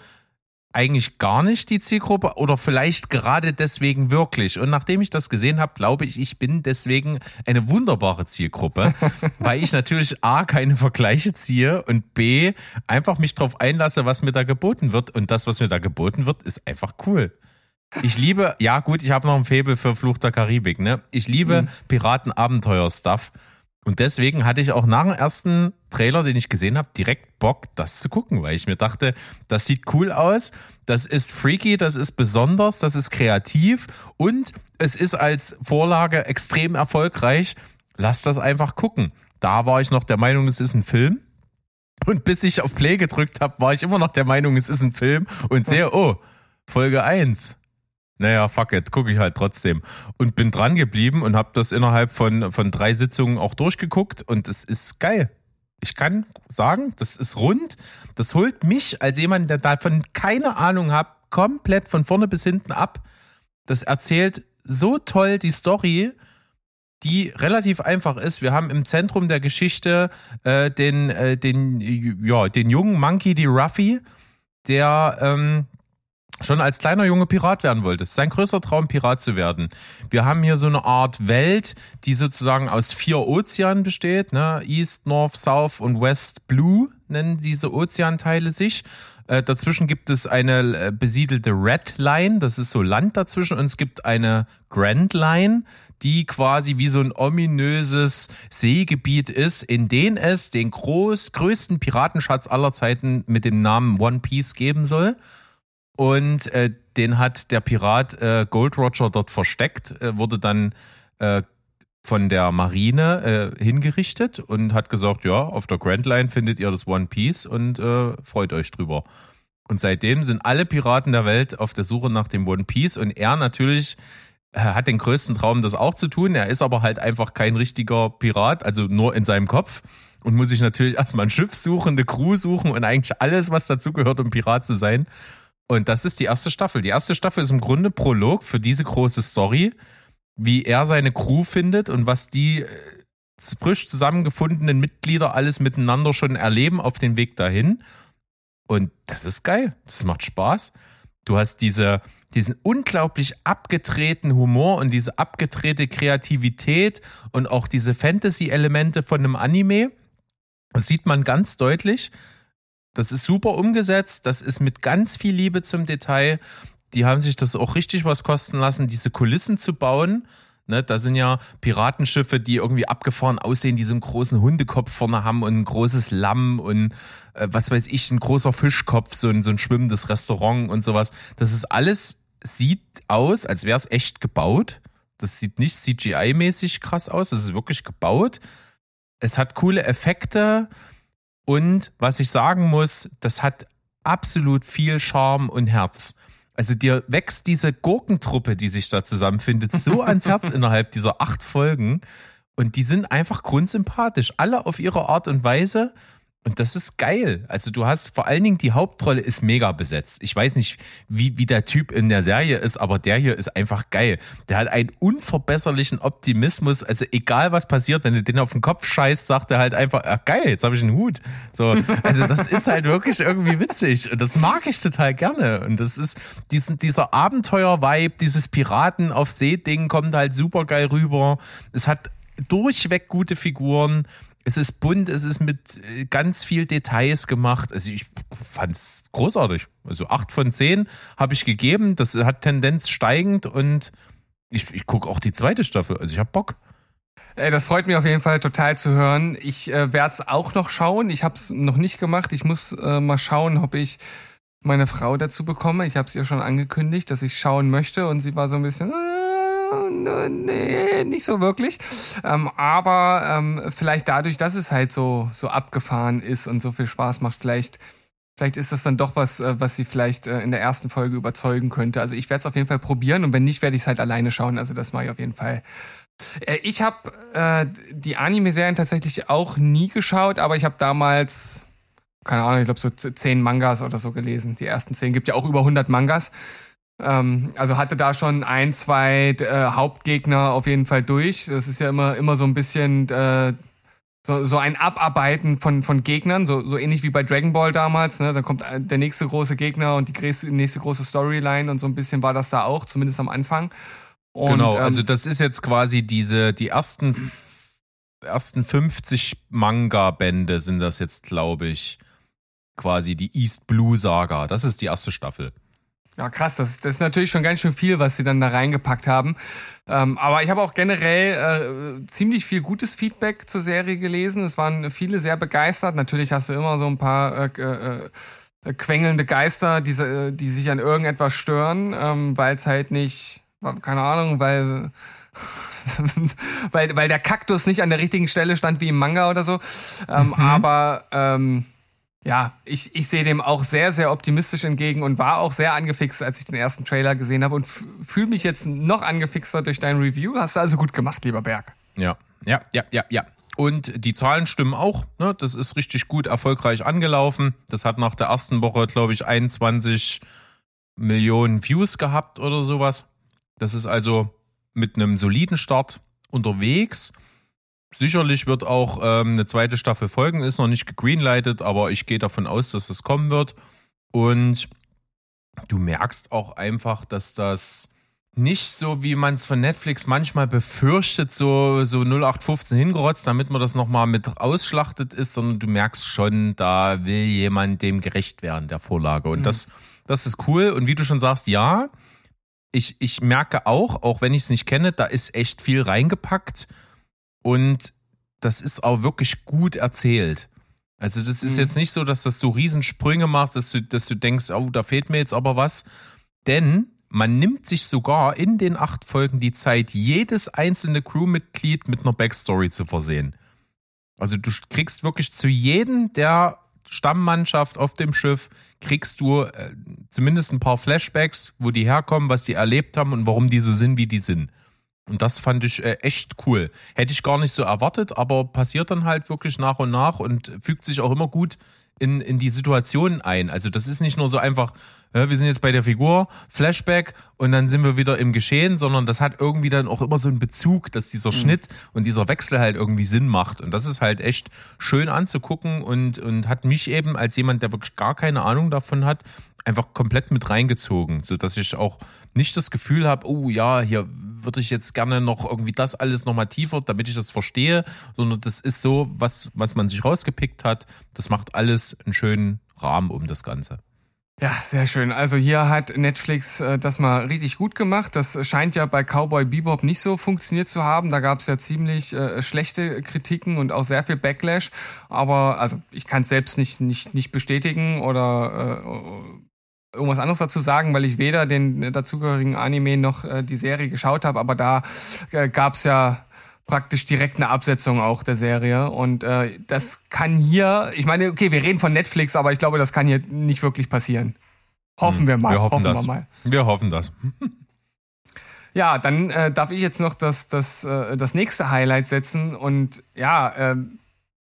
eigentlich gar nicht die Zielgruppe oder vielleicht gerade deswegen wirklich. Und nachdem ich das gesehen habe, glaube ich, ich bin deswegen eine wunderbare Zielgruppe, (laughs) weil ich natürlich A, keine Vergleiche ziehe und B, einfach mich drauf einlasse, was mir da geboten wird. Und das, was mir da geboten wird, ist einfach cool. Ich liebe, ja gut, ich habe noch ein Faible für Fluch der Karibik, ne? Ich liebe Piraten-Abenteuer-Stuff. Und deswegen hatte ich auch nach dem ersten Trailer, den ich gesehen habe, direkt Bock, das zu gucken, weil ich mir dachte, das sieht cool aus, das ist freaky, das ist besonders, das ist kreativ und es ist als Vorlage extrem erfolgreich. Lass das einfach gucken. Da war ich noch der Meinung, es ist ein Film. Und bis ich auf Play gedrückt habe, war ich immer noch der Meinung, es ist ein Film und sehe, oh, Folge 1. Naja, fuck it, gucke ich halt trotzdem. Und bin dran geblieben und habe das innerhalb von, von drei Sitzungen auch durchgeguckt und es ist geil. Ich kann sagen, das ist rund. Das holt mich als jemand, der davon keine Ahnung hat, komplett von vorne bis hinten ab. Das erzählt so toll die Story, die relativ einfach ist. Wir haben im Zentrum der Geschichte äh, den, äh, den, ja, den jungen Monkey, die Ruffy, der ähm, schon als kleiner Junge Pirat werden wollte. Es ist sein größter Traum, Pirat zu werden. Wir haben hier so eine Art Welt, die sozusagen aus vier Ozeanen besteht. Ne? East, North, South und West Blue nennen diese Ozeanteile sich. Äh, dazwischen gibt es eine äh, besiedelte Red Line, das ist so Land dazwischen, und es gibt eine Grand Line, die quasi wie so ein ominöses Seegebiet ist, in dem es den groß, größten Piratenschatz aller Zeiten mit dem Namen One Piece geben soll. Und äh, den hat der Pirat äh, Gold Roger dort versteckt, äh, wurde dann äh, von der Marine äh, hingerichtet und hat gesagt, ja, auf der Grand Line findet ihr das One Piece und äh, freut euch drüber. Und seitdem sind alle Piraten der Welt auf der Suche nach dem One Piece und er natürlich hat den größten Traum, das auch zu tun. Er ist aber halt einfach kein richtiger Pirat, also nur in seinem Kopf und muss sich natürlich erstmal ein Schiff suchen, eine Crew suchen und eigentlich alles, was dazugehört, um Pirat zu sein. Und das ist die erste Staffel. Die erste Staffel ist im Grunde Prolog für diese große Story, wie er seine Crew findet und was die äh, frisch zusammengefundenen Mitglieder alles miteinander schon erleben auf dem Weg dahin. Und das ist geil. Das macht Spaß. Du hast diese, diesen unglaublich abgedrehten Humor und diese abgedrehte Kreativität und auch diese Fantasy-Elemente von einem Anime. Das sieht man ganz deutlich. Das ist super umgesetzt. Das ist mit ganz viel Liebe zum Detail. Die haben sich das auch richtig was kosten lassen, diese Kulissen zu bauen. Ne, da sind ja Piratenschiffe, die irgendwie abgefahren aussehen, die so einen großen Hundekopf vorne haben und ein großes Lamm und äh, was weiß ich, ein großer Fischkopf, so ein, so ein schwimmendes Restaurant und sowas. Das ist alles, sieht aus, als wäre es echt gebaut. Das sieht nicht CGI-mäßig krass aus, das ist wirklich gebaut. Es hat coole Effekte und was ich sagen muss, das hat absolut viel Charme und Herz. Also dir wächst diese Gurkentruppe, die sich da zusammenfindet, so (laughs) ans Herz innerhalb dieser acht Folgen. und die sind einfach grundsympathisch. Alle auf ihre Art und Weise. Und das ist geil. Also du hast vor allen Dingen die Hauptrolle ist mega besetzt. Ich weiß nicht, wie, wie der Typ in der Serie ist, aber der hier ist einfach geil. Der hat einen unverbesserlichen Optimismus. Also egal was passiert, wenn du den auf den Kopf scheißt, sagt er halt einfach, ach geil, jetzt habe ich einen Hut. So, also das ist halt wirklich irgendwie witzig. Und das mag ich total gerne. Und das ist diesen, dieser Abenteuer-Vibe, dieses Piraten auf See-Ding kommt halt super geil rüber. Es hat durchweg gute Figuren. Es ist bunt, es ist mit äh, ganz viel Details gemacht. Also ich fand's großartig. Also acht von zehn habe ich gegeben. Das hat Tendenz steigend und ich, ich gucke auch die zweite Staffel. Also ich habe Bock. Ey, das freut mich auf jeden Fall total zu hören. Ich äh, werde es auch noch schauen. Ich habe es noch nicht gemacht. Ich muss äh, mal schauen, ob ich meine Frau dazu bekomme. Ich habe es ihr schon angekündigt, dass ich schauen möchte und sie war so ein bisschen, äh, nee, nicht so wirklich. Ähm, aber ähm, vielleicht dadurch, dass es halt so so abgefahren ist und so viel Spaß macht, vielleicht vielleicht ist das dann doch was, äh, was sie vielleicht äh, in der ersten Folge überzeugen könnte. Also ich werde es auf jeden Fall probieren und wenn nicht, werde ich es halt alleine schauen. Also das mache ich auf jeden Fall. Äh, Ich habe äh, die Anime-Serien tatsächlich auch nie geschaut, aber ich habe damals, keine Ahnung, ich glaube so zehn Mangas oder so gelesen. Die ersten zehn gibt ja auch über 100 Mangas. Ähm, also hatte da schon ein, zwei äh, Hauptgegner auf jeden Fall durch. Das ist ja immer, immer so ein bisschen äh, so, so ein Abarbeiten von, von Gegnern, so, so ähnlich wie bei Dragon Ball damals. Ne? Dann kommt äh, der nächste große Gegner und die nächste große Storyline und so ein bisschen war das da auch, zumindest am Anfang. Und, genau, ähm, also das ist jetzt quasi diese, die ersten, ersten 50 Manga-Bände sind das jetzt, glaube ich, quasi die East Blue Saga. Das ist die erste Staffel. Ja, krass, das, das ist natürlich schon ganz schön viel, was sie dann da reingepackt haben. Ähm, aber ich habe auch generell äh, ziemlich viel gutes Feedback zur Serie gelesen. Es waren viele sehr begeistert. Natürlich hast du immer so ein paar äh, äh, äh, quengelnde Geister, die, se- die sich an irgendetwas stören, ähm, weil es halt nicht, keine Ahnung, weil (laughs) weil, weil der Kaktus nicht an der richtigen Stelle stand wie im Manga oder so. Ähm, Aber ähm, ja, ich, ich sehe dem auch sehr, sehr optimistisch entgegen und war auch sehr angefixt, als ich den ersten Trailer gesehen habe und fühle mich jetzt noch angefixter durch dein Review. Hast du also gut gemacht, lieber Berg. Ja, ja, ja, ja, ja. Und die Zahlen stimmen auch. Ne? Das ist richtig gut erfolgreich angelaufen. Das hat nach der ersten Woche, glaube ich, 21 Millionen Views gehabt oder sowas. Das ist also mit einem soliden Start unterwegs. Sicherlich wird auch ähm, eine zweite Staffel folgen, ist noch nicht gegreenlightet, aber ich gehe davon aus, dass es kommen wird. Und du merkst auch einfach, dass das nicht so, wie man es von Netflix manchmal befürchtet, so, so 0815 hingerotzt, damit man das nochmal mit ausschlachtet ist, sondern du merkst schon, da will jemand dem gerecht werden, der Vorlage. Und das, das ist cool. Und wie du schon sagst, ja, ich, ich merke auch, auch wenn ich es nicht kenne, da ist echt viel reingepackt. Und das ist auch wirklich gut erzählt. Also das ist Mhm. jetzt nicht so, dass das so Riesensprünge macht, dass du, dass du denkst, oh, da fehlt mir jetzt aber was. Denn man nimmt sich sogar in den acht Folgen die Zeit, jedes einzelne Crewmitglied mit einer Backstory zu versehen. Also du kriegst wirklich zu jedem der Stammmannschaft auf dem Schiff, kriegst du äh, zumindest ein paar Flashbacks, wo die herkommen, was die erlebt haben und warum die so sind, wie die sind. Und das fand ich äh, echt cool. Hätte ich gar nicht so erwartet, aber passiert dann halt wirklich nach und nach und fügt sich auch immer gut in, in die Situation ein. Also das ist nicht nur so einfach, äh, wir sind jetzt bei der Figur, Flashback und dann sind wir wieder im Geschehen, sondern das hat irgendwie dann auch immer so einen Bezug, dass dieser Schnitt und dieser Wechsel halt irgendwie Sinn macht. Und das ist halt echt schön anzugucken und, und hat mich eben als jemand, der wirklich gar keine Ahnung davon hat, einfach komplett mit reingezogen, so dass ich auch nicht das Gefühl habe, oh ja, hier würde ich jetzt gerne noch irgendwie das alles nochmal tiefer, damit ich das verstehe, sondern das ist so, was, was man sich rausgepickt hat. Das macht alles einen schönen Rahmen um das Ganze. Ja, sehr schön. Also hier hat Netflix äh, das mal richtig gut gemacht. Das scheint ja bei Cowboy Bebop nicht so funktioniert zu haben. Da gab es ja ziemlich äh, schlechte Kritiken und auch sehr viel Backlash. Aber also ich kann es selbst nicht, nicht, nicht bestätigen oder äh, irgendwas anderes dazu sagen, weil ich weder den dazugehörigen Anime noch äh, die Serie geschaut habe. Aber da äh, gab es ja praktisch direkt eine Absetzung auch der Serie. Und äh, das kann hier, ich meine, okay, wir reden von Netflix, aber ich glaube, das kann hier nicht wirklich passieren. Hoffen wir mal. Wir hoffen, das. wir mal. Wir hoffen das. Ja, dann äh, darf ich jetzt noch das, das, äh, das nächste Highlight setzen. Und ja, äh,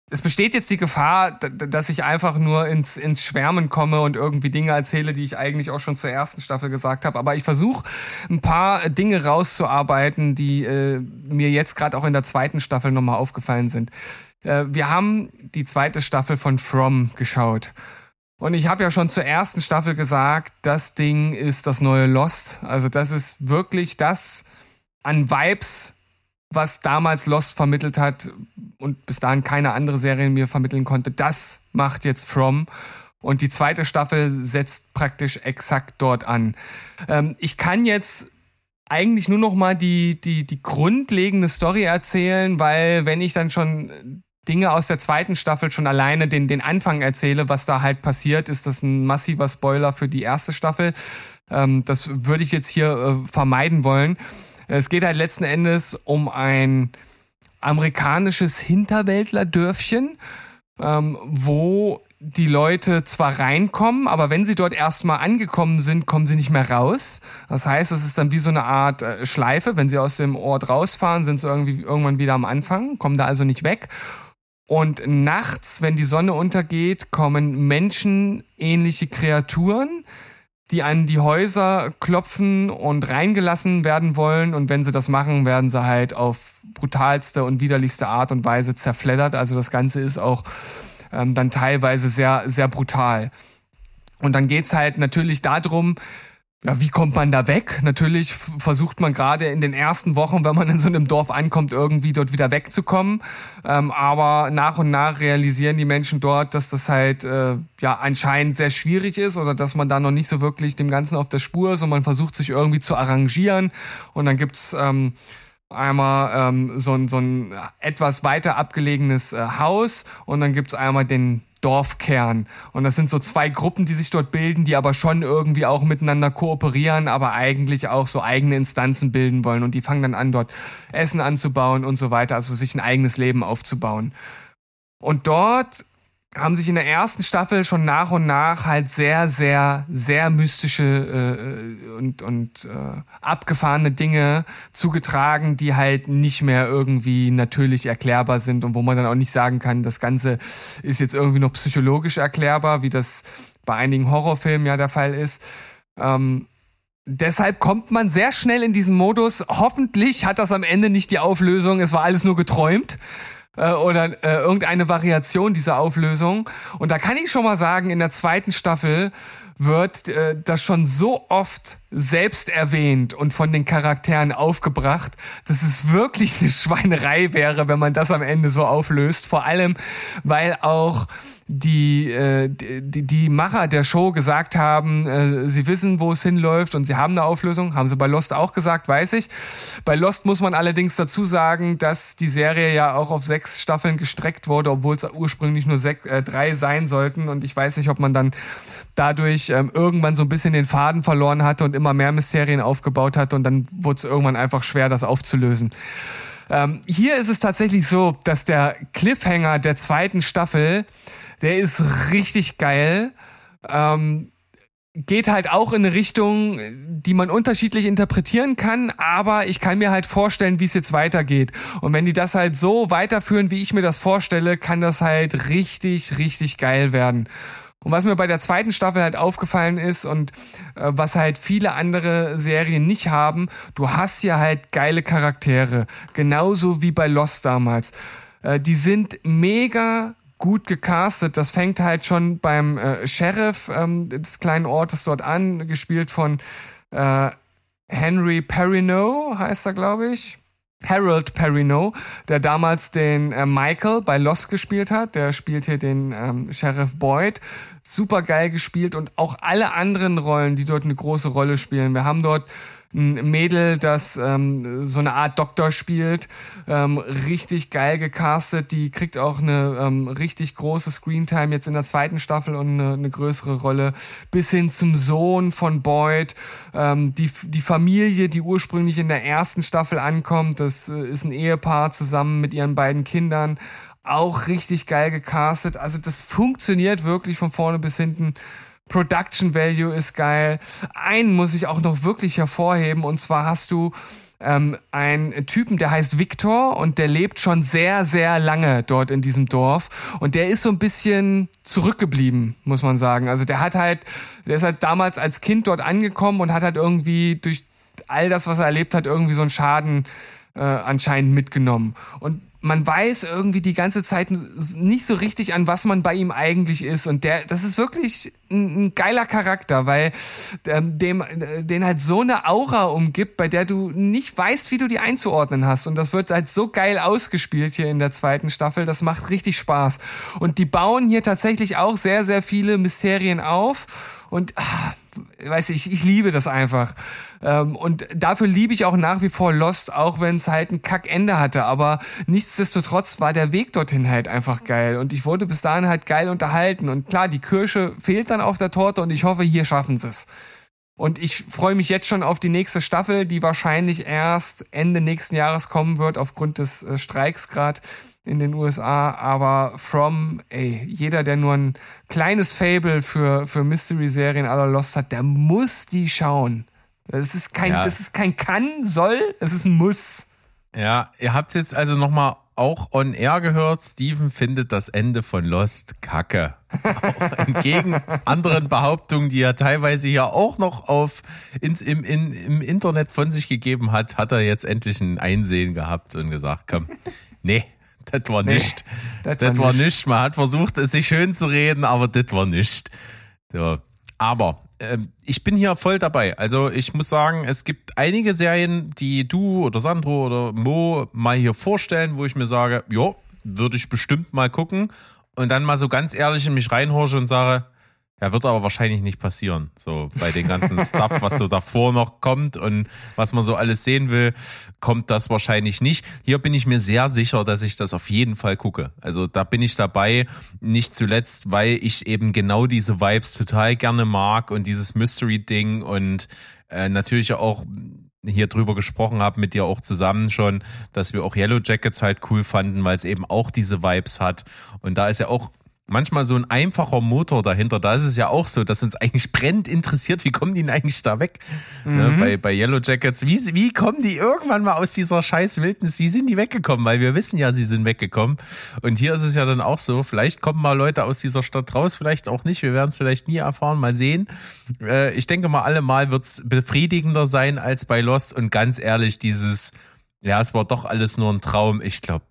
es besteht jetzt die Gefahr, dass ich einfach nur ins, ins Schwärmen komme und irgendwie Dinge erzähle, die ich eigentlich auch schon zur ersten Staffel gesagt habe. Aber ich versuche ein paar Dinge rauszuarbeiten, die äh, mir jetzt gerade auch in der zweiten Staffel nochmal aufgefallen sind. Äh, wir haben die zweite Staffel von From geschaut. Und ich habe ja schon zur ersten Staffel gesagt, das Ding ist das neue Lost. Also das ist wirklich das an Vibes, was damals Lost vermittelt hat und bis dahin keine andere Serie mir vermitteln konnte. Das macht jetzt From. Und die zweite Staffel setzt praktisch exakt dort an. Ähm, ich kann jetzt eigentlich nur noch mal die, die, die grundlegende Story erzählen, weil wenn ich dann schon Dinge aus der zweiten Staffel schon alleine den, den Anfang erzähle, was da halt passiert, ist das ein massiver Spoiler für die erste Staffel. Ähm, das würde ich jetzt hier äh, vermeiden wollen. Es geht halt letzten Endes um ein amerikanisches Hinterwäldlerdörfchen, ähm, wo die Leute zwar reinkommen, aber wenn sie dort erstmal angekommen sind, kommen sie nicht mehr raus. Das heißt, es ist dann wie so eine Art äh, Schleife. Wenn sie aus dem Ort rausfahren, sind sie irgendwie irgendwann wieder am Anfang, kommen da also nicht weg. Und nachts, wenn die Sonne untergeht, kommen menschenähnliche Kreaturen, die an die Häuser klopfen und reingelassen werden wollen. Und wenn sie das machen, werden sie halt auf brutalste und widerlichste Art und Weise zerfleddert. Also das Ganze ist auch ähm, dann teilweise sehr, sehr brutal. Und dann geht's halt natürlich darum, ja, wie kommt man da weg? Natürlich versucht man gerade in den ersten Wochen, wenn man in so einem Dorf ankommt, irgendwie dort wieder wegzukommen. Ähm, aber nach und nach realisieren die Menschen dort, dass das halt äh, ja anscheinend sehr schwierig ist oder dass man da noch nicht so wirklich dem Ganzen auf der Spur ist und man versucht sich irgendwie zu arrangieren. Und dann gibt's ähm, einmal ähm, so, ein, so ein etwas weiter abgelegenes äh, Haus und dann gibt's einmal den Dorfkern. Und das sind so zwei Gruppen, die sich dort bilden, die aber schon irgendwie auch miteinander kooperieren, aber eigentlich auch so eigene Instanzen bilden wollen. Und die fangen dann an, dort Essen anzubauen und so weiter, also sich ein eigenes Leben aufzubauen. Und dort haben sich in der ersten Staffel schon nach und nach halt sehr, sehr, sehr mystische äh, und, und äh, abgefahrene Dinge zugetragen, die halt nicht mehr irgendwie natürlich erklärbar sind und wo man dann auch nicht sagen kann, das Ganze ist jetzt irgendwie noch psychologisch erklärbar, wie das bei einigen Horrorfilmen ja der Fall ist. Ähm, deshalb kommt man sehr schnell in diesen Modus. Hoffentlich hat das am Ende nicht die Auflösung, es war alles nur geträumt äh, oder äh, irgendeine Variation dieser Auflösung. Und da kann ich schon mal sagen, in der zweiten Staffel wird äh, das schon so oft selbst erwähnt und von den Charakteren aufgebracht, dass es wirklich eine (laughs) Schweinerei wäre, wenn man das am Ende so auflöst. Vor allem, weil auch die, äh, die, die Macher der Show gesagt haben, äh, sie wissen, wo es hinläuft und sie haben eine Auflösung. Haben sie bei Lost auch gesagt, weiß ich. Bei Lost muss man allerdings dazu sagen, dass die Serie ja auch auf sechs Staffeln gestreckt wurde, obwohl es ursprünglich nur sechs, äh, drei sein sollten. Und ich weiß nicht, ob man dann dadurch ähm, irgendwann so ein bisschen den Faden verloren hatte und immer mehr Mysterien aufgebaut hat und dann wurde es irgendwann einfach schwer, das aufzulösen. Ähm, hier ist es tatsächlich so, dass der Cliffhanger der zweiten Staffel, der ist richtig geil. Ähm, geht halt auch in eine Richtung, die man unterschiedlich interpretieren kann, aber ich kann mir halt vorstellen, wie es jetzt weitergeht. Und wenn die das halt so weiterführen, wie ich mir das vorstelle, kann das halt richtig, richtig geil werden. Und was mir bei der zweiten Staffel halt aufgefallen ist und äh, was halt viele andere Serien nicht haben, du hast hier halt geile Charaktere. Genauso wie bei Lost damals. Äh, die sind mega gut gecastet. Das fängt halt schon beim äh, Sheriff ähm, des kleinen Ortes dort an, gespielt von äh, Henry Perrineau, heißt er, glaube ich. Harold Perrineau, der damals den äh, Michael bei Lost gespielt hat. Der spielt hier den ähm, Sheriff Boyd. Super geil gespielt und auch alle anderen Rollen, die dort eine große Rolle spielen. Wir haben dort ein Mädel, das ähm, so eine Art Doktor spielt, ähm, richtig geil gecastet. Die kriegt auch eine ähm, richtig große Screentime jetzt in der zweiten Staffel und eine, eine größere Rolle. Bis hin zum Sohn von Boyd. Ähm, die, die Familie, die ursprünglich in der ersten Staffel ankommt, das äh, ist ein Ehepaar zusammen mit ihren beiden Kindern. Auch richtig geil gecastet. Also das funktioniert wirklich von vorne bis hinten Production Value ist geil. Einen muss ich auch noch wirklich hervorheben und zwar hast du ähm, einen Typen, der heißt Victor und der lebt schon sehr, sehr lange dort in diesem Dorf und der ist so ein bisschen zurückgeblieben, muss man sagen. Also der hat halt, der ist halt damals als Kind dort angekommen und hat halt irgendwie durch all das, was er erlebt hat, irgendwie so einen Schaden äh, anscheinend mitgenommen. Und man weiß irgendwie die ganze Zeit nicht so richtig, an was man bei ihm eigentlich ist. Und der, das ist wirklich ein, ein geiler Charakter, weil ähm, dem, äh, den halt so eine Aura umgibt, bei der du nicht weißt, wie du die einzuordnen hast. Und das wird halt so geil ausgespielt hier in der zweiten Staffel. Das macht richtig Spaß. Und die bauen hier tatsächlich auch sehr, sehr viele Mysterien auf. Und ah, weiß ich, ich liebe das einfach. Ähm, und dafür liebe ich auch nach wie vor Lost, auch wenn es halt ein Kackende hatte. Aber nichtsdestotrotz war der Weg dorthin halt einfach geil. Und ich wurde bis dahin halt geil unterhalten. Und klar, die Kirsche fehlt dann auf der Torte und ich hoffe, hier schaffen sie es. Und ich freue mich jetzt schon auf die nächste Staffel, die wahrscheinlich erst Ende nächsten Jahres kommen wird, aufgrund des äh, Streiks gerade in den USA, aber From, ey, jeder, der nur ein kleines Fable für, für Mystery-Serien aller Lost hat, der muss die schauen. Das ist kein, Ja. das ist kein kann, soll, es ist ein muss. Ja, ihr habt jetzt also nochmal auch on air gehört, Steven findet das Ende von Lost kacke. Entgegen (laughs) anderen Behauptungen, die er teilweise ja auch noch auf ins, im, in, im Internet von sich gegeben hat, hat er jetzt endlich ein Einsehen gehabt und gesagt, komm, nee, das war Nee, nicht. das Das war nicht. nicht. Man hat versucht, es sich schön zu reden, aber das war nicht. So. Aber ähm, ich bin hier voll dabei. Also ich muss sagen, es gibt einige Serien, die du oder Sandro oder Mo mal hier vorstellen, wo ich mir sage, ja, würde ich bestimmt mal gucken. Und dann mal so ganz ehrlich in mich reinhorche und sage, ja, wird aber wahrscheinlich nicht passieren. So bei den ganzen (laughs) Stuff, was so davor noch kommt und was man so alles sehen will, kommt das wahrscheinlich nicht. Hier bin ich mir sehr sicher, dass ich das auf jeden Fall gucke. Also da bin ich dabei, nicht zuletzt, weil ich eben genau diese Vibes total gerne mag und dieses Mystery-Ding und äh, natürlich auch hier drüber gesprochen habe mit dir auch zusammen schon, dass wir auch Yellow Jackets halt cool fanden, weil es eben auch diese Vibes hat. Und da ist ja auch manchmal so ein einfacher Motor dahinter. Da ist es ja auch so, dass uns eigentlich brennend interessiert, wie kommen die denn eigentlich da weg? Ne, bei, bei Yellow Jackets, wie, wie kommen die irgendwann mal aus dieser scheiß Wildnis? Wie sind die weggekommen? Weil wir wissen ja, sie sind weggekommen. Und hier ist es ja dann auch so, vielleicht kommen mal Leute aus dieser Stadt raus, vielleicht auch nicht. Wir werden es vielleicht nie erfahren, mal sehen. Äh, ich denke mal, allemal wird es befriedigender sein als bei Lost. Und ganz ehrlich, dieses, ja, es war doch alles nur ein Traum. Ich glaube,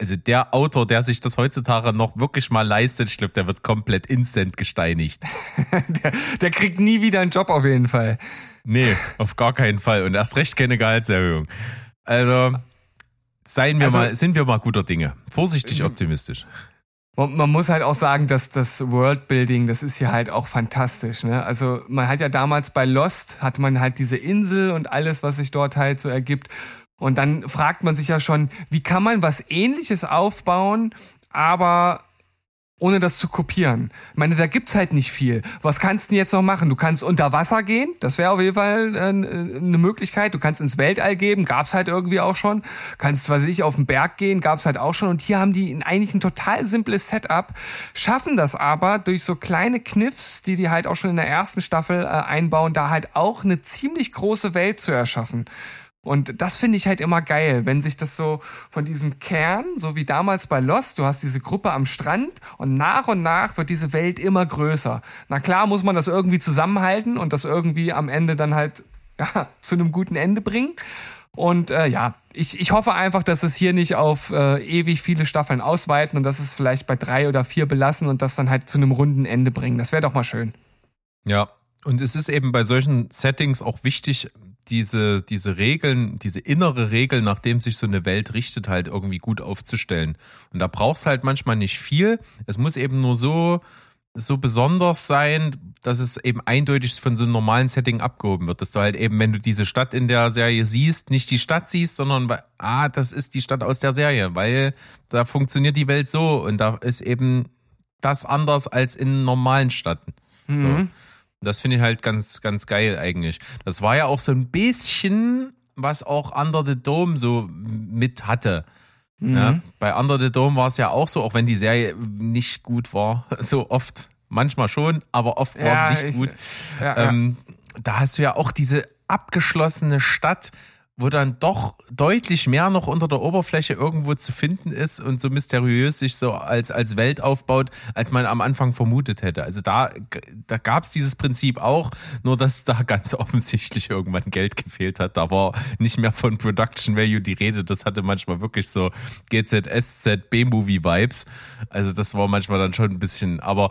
also der Autor, der sich das heutzutage noch wirklich mal leistet, ich glaube, der wird komplett instant gesteinigt. (laughs) Der, der kriegt nie wieder einen Job auf jeden Fall. Nee, auf gar keinen Fall. Und erst recht keine Gehaltserhöhung. Also, seien wir Also- mal, sind wir mal guter Dinge. Vorsichtig optimistisch. Und man muss halt auch sagen, dass das Worldbuilding, das ist hier halt auch fantastisch. Ne? Also man hat ja damals bei Lost, hatte man halt diese Insel und alles, was sich dort halt so ergibt. Und dann fragt man sich ja schon, wie kann man was ähnliches aufbauen, aber ohne das zu kopieren. Ich meine, da gibt's halt nicht viel. Was kannst du jetzt noch machen? Du kannst unter Wasser gehen, das wäre auf jeden Fall äh, eine Möglichkeit. Du kannst ins Weltall geben, gab's halt irgendwie auch schon. Kannst, weiß ich, auf den Berg gehen, gab's halt auch schon. Und hier haben die eigentlich ein total simples Setup, schaffen das aber durch so kleine Kniffs, die die halt auch schon in der ersten Staffel äh, einbauen, da halt auch eine ziemlich große Welt zu erschaffen. Und das finde ich halt immer geil, wenn sich das so von diesem Kern, so wie damals bei Lost, du hast diese Gruppe am Strand und nach und nach wird diese Welt immer größer. Na klar muss man das irgendwie zusammenhalten und das irgendwie am Ende dann halt (laughs) ja, zu einem guten Ende bringen. Und äh, ja, ich, ich hoffe einfach, dass es hier nicht auf äh, ewig viele Staffeln ausweiten und dass es vielleicht bei drei oder vier belassen und das dann halt zu einem runden Ende bringen. Das wäre doch mal schön. Ja. Und es ist eben bei solchen Settings auch wichtig, diese, diese Regeln, diese innere Regel, nach dem sich so eine Welt richtet, halt irgendwie gut aufzustellen. Und da brauchst halt manchmal nicht viel. Es muss eben nur so, so besonders sein, dass es eben eindeutig von so einem normalen Setting abgehoben wird. Dass du halt eben, wenn du diese Stadt in der Serie siehst, nicht die Stadt siehst, sondern, ah, das ist die Stadt aus der Serie, weil da funktioniert die Welt so und da ist eben das anders als in normalen Städten. So. Das finde ich halt ganz, ganz geil eigentlich. Das war ja auch so ein bisschen, was auch Under the Dome so mit hatte. Ja, bei Under the Dome war es ja auch so, auch wenn die Serie nicht gut war, (laughs) so oft. Manchmal schon, aber oft war Ja, es nicht ich- gut. Ja. Ähm, da hast du ja auch diese abgeschlossene Stadt, wo dann doch deutlich mehr noch unter der Oberfläche irgendwo zu finden ist und so mysteriös sich so als, als Welt aufbaut, als man am Anfang vermutet hätte. Also da, da gab es dieses Prinzip auch, nur dass da ganz (laughs) offensichtlich irgendwann Geld gefehlt hat. Da war nicht mehr von Production Value die Rede. Das hatte manchmal wirklich so GZSZ B-Movie-Vibes. Also das war manchmal dann schon ein bisschen, aber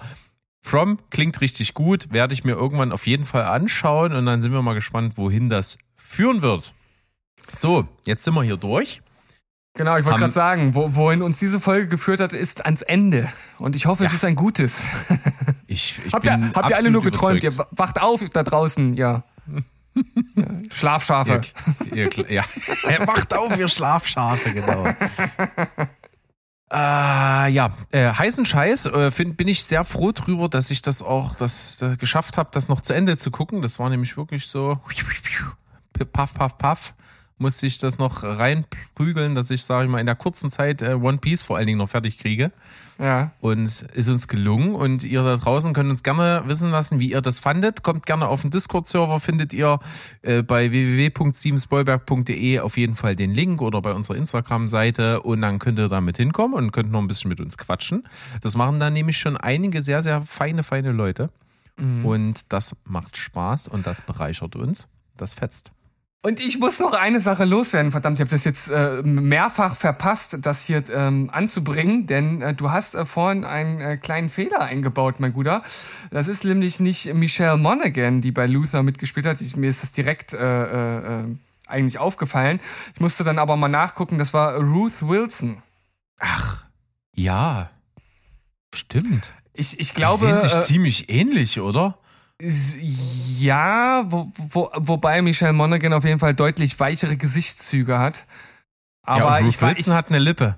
From klingt richtig gut, werde ich mir irgendwann auf jeden Fall anschauen und dann sind wir mal gespannt, wohin das führen wird. So, jetzt sind wir hier durch. Genau, ich wollte gerade sagen, wo, wohin uns diese Folge geführt hat, ist ans Ende. Und ich hoffe, es ist ein gutes. (laughs) Ich, ich habt ihr, bin habt ihr alle nur geträumt? überzeugt. Ihr wacht auf da draußen, ja. ja. Schlafschafe. Ihr, ihr, ja. (laughs) Macht auf, ihr Schlafschafe, genau. Äh, ja, äh, heißen Scheiß, äh, find, bin ich sehr froh drüber, dass ich das auch das, äh, geschafft habe, das noch zu Ende zu gucken. Das war nämlich wirklich so paff, paff, paff. Musste ich das noch reinprügeln, dass ich, sage ich mal, in der kurzen Zeit äh, One Piece vor allen Dingen noch fertig kriege. Ja. Und ist uns gelungen. Und ihr da draußen könnt uns gerne wissen lassen, wie ihr das fandet. Kommt gerne auf den Discord-Server, findet ihr äh, bei www.stevensbollberg.de auf jeden Fall den Link oder bei unserer Instagram-Seite. Und dann könnt ihr damit hinkommen und könnt noch ein bisschen mit uns quatschen. Das machen dann nämlich schon einige sehr, sehr feine, feine Leute. Und das macht Spaß und das bereichert uns. Das fetzt. Und ich muss noch eine Sache loswerden, verdammt, ich habe das jetzt äh, mehrfach verpasst, das hier ähm, anzubringen, denn äh, du hast äh, vorhin einen äh, kleinen Fehler eingebaut, mein Guter. Das ist nämlich nicht Michelle Monaghan, die bei Luther mitgespielt hat. Ich, mir ist das direkt äh, äh, eigentlich aufgefallen. Ich musste dann aber mal nachgucken, das war Ruth Wilson. Ach, ja. Stimmt. Ich, ich Die glaube, sehen sich äh, ziemlich ähnlich, oder? Ja, wo, wo, wobei Michelle Monaghan auf jeden Fall deutlich weichere Gesichtszüge hat. Aber ja, ich, wa- ich, hat eine Lippe.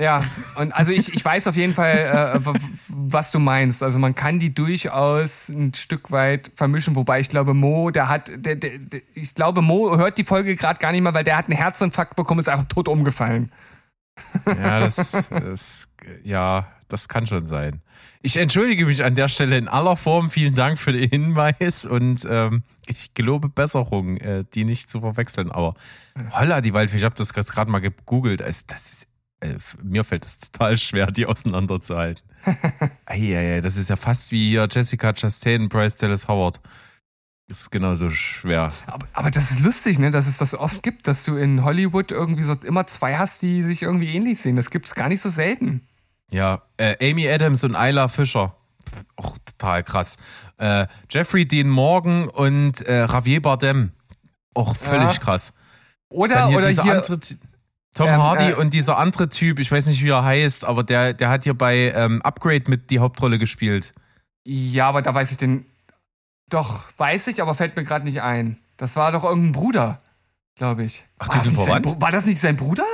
Ja, und also ich, ich weiß auf jeden Fall, äh, was du meinst. Also man kann die durchaus ein Stück weit vermischen, wobei ich glaube, Mo, der hat, der, der, der, ich glaube, Mo hört die Folge gerade gar nicht mehr, weil der hat einen Herzinfarkt bekommen, ist einfach tot umgefallen. Ja, das, das, ja, das kann schon sein. Ich entschuldige mich an der Stelle in aller Form. Vielen Dank für den Hinweis und ähm, ich gelobe Besserung, äh, die nicht zu verwechseln. Aber holla, die Waldfee, ich habe das jetzt gerade mal gegoogelt. Es, das ist, äh, mir fällt es total schwer, die auseinanderzuhalten. (laughs) Eieiei, das ist ja fast wie hier Jessica Chastain und Bryce Dallas Howard. Das ist genauso schwer. Aber, aber das ist lustig, ne, dass es das oft gibt, dass du in Hollywood irgendwie so immer zwei hast, die sich irgendwie ähnlich sehen. Das gibt's gar nicht so selten. Ja, äh, Amy Adams und Isla Fischer. Pff, Auch total krass. Äh, Jeffrey Dean Morgan und äh, Javier Bardem. Auch völlig Ja. krass. Oder, hier oder hier, andere Tom ähm, Hardy äh, und dieser andere Typ, ich weiß nicht, wie er heißt, aber der, der hat hier bei ähm, Upgrade mit die Hauptrolle gespielt. ja, aber da weiß ich den, doch, weiß ich, aber fällt mir gerade nicht ein. Das war doch irgendein Bruder, glaube ich. Ach, war die das sind verwandt? War das nicht sein Bruder?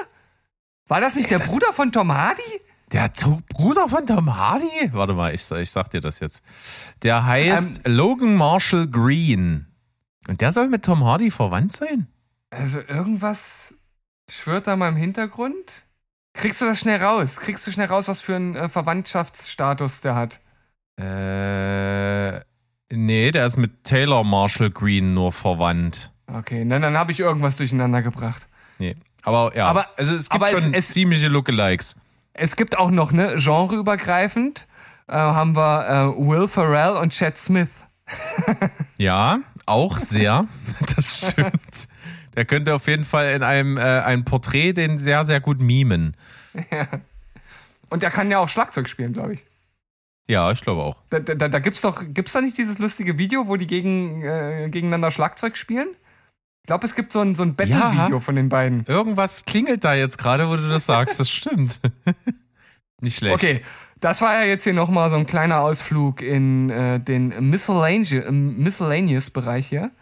War das nicht der Bruder von Tom Hardy? Der Bruder von Tom Hardy? Warte mal, ich, ich sag dir das jetzt. Der heißt Ähm, Logan Marshall Green. Und der soll mit Tom Hardy verwandt sein? Also irgendwas schwört da mal im Hintergrund. Kriegst du das schnell raus? Kriegst du schnell raus, was für einen äh, Verwandtschaftsstatus der hat? Äh, nee, der ist mit Taylor Marshall Green nur verwandt. Okay, dann, dann habe ich irgendwas durcheinander gebracht. Nee. Aber ja, Aber- also es gibt aber es- schon es- ziemliche Lookalikes. Es gibt auch noch, ne, genreübergreifend, äh, haben wir äh, Will Ferrell und Chad Smith. (laughs) Ja, auch sehr. (laughs) das stimmt. Der könnte auf jeden Fall in einem äh, ein Porträt den sehr, sehr gut mimen. Und der kann ja auch Schlagzeug spielen, glaube ich. Ja, ich glaube auch. Da, da, da gibt's doch, gibt's da nicht dieses lustige Video, wo die gegen, äh, gegeneinander Schlagzeug spielen? Ich glaube, es gibt so ein, so ein Battle-Video von den beiden. Irgendwas klingelt da jetzt gerade, wo du das sagst. Das stimmt. (laughs) Nicht schlecht. Okay, das war ja jetzt hier nochmal so ein kleiner Ausflug in äh, den Miscellaneous, äh, Miscellaneous-Bereich hier.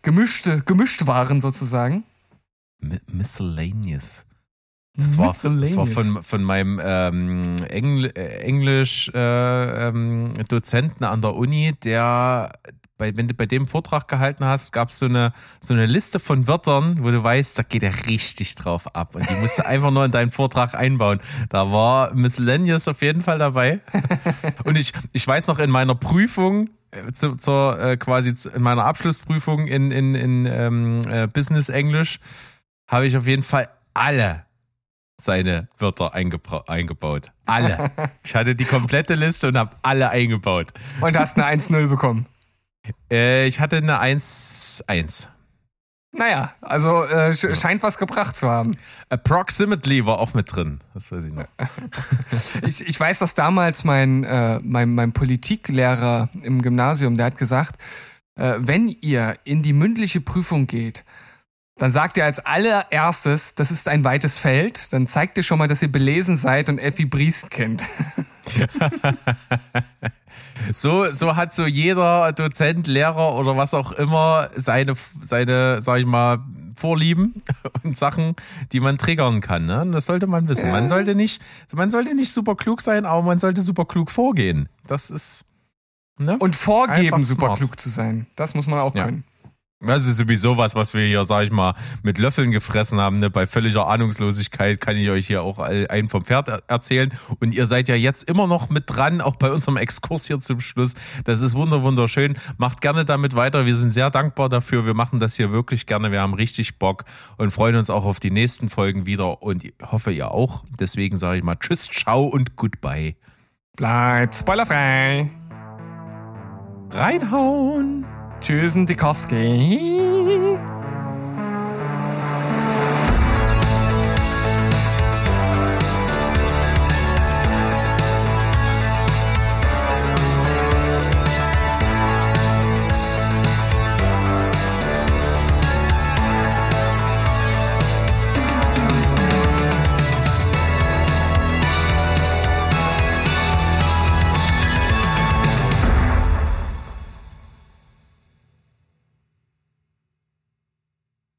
Gemischte, gemischt waren sozusagen. Mi- Miscellaneous. Das war, das war von, von meinem ähm, Engl äh, Englisch äh, ähm, an der Uni, der bei, wenn du bei dem Vortrag gehalten hast, gab es so eine, so eine Liste von Wörtern, wo du weißt, da geht er richtig drauf ab. Und die musst du einfach nur in deinen Vortrag einbauen. Da war Miscellaneous auf jeden Fall dabei. (laughs) Und ich, ich weiß noch in meiner Prüfung, äh, zu, zur äh, quasi zu, in meiner Abschlussprüfung in, in, in ähm, äh, Business Englisch, habe ich auf jeden Fall alle seine Wörter eingebaut. Alle. (laughs) Ich hatte die komplette Liste und habe alle eingebaut. Und hast eine (laughs) 1-0 bekommen. Äh, ich hatte eine 1-1. Naja, also äh, sch- scheint was gebracht zu haben. Approximately war auch mit drin. Das weiß ich noch. (laughs) Ich, ich weiß, dass damals mein, äh, mein, mein Politiklehrer im Gymnasium, der hat gesagt, äh, wenn ihr in die mündliche Prüfung geht, dann sagt ihr als allererstes, das ist ein weites Feld, dann zeigt ihr schon mal, dass ihr belesen seid und Effi Briest kennt. (laughs) So, so hat so jeder Dozent, Lehrer oder was auch immer seine, seine, sag ich mal, Vorlieben (laughs) und Sachen, die man triggern kann. Ne? Und das sollte man wissen. Man sollte nicht, man sollte nicht super klug sein, aber man sollte super klug vorgehen. Das ist, ne? Und vorgeben, super klug zu sein. Das muss man auch Ja. können. Das ist sowieso was, was wir hier, sag ich mal, mit Löffeln gefressen haben. Ne? Bei völliger Ahnungslosigkeit kann ich euch hier auch einen vom Pferd er- erzählen. Und ihr seid ja jetzt immer noch mit dran, auch bei unserem Exkurs hier zum Schluss. Das ist wunder wunderschön. Macht gerne damit weiter. Wir sind sehr dankbar dafür. Wir machen das hier wirklich gerne. Wir haben richtig Bock und freuen uns auch auf die nächsten Folgen wieder. Und ich hoffe, ihr auch. Deswegen sage ich mal Tschüss, ciao und goodbye. Bleibt spoilerfrei. Reinhauen! Tschüss, Dikowski.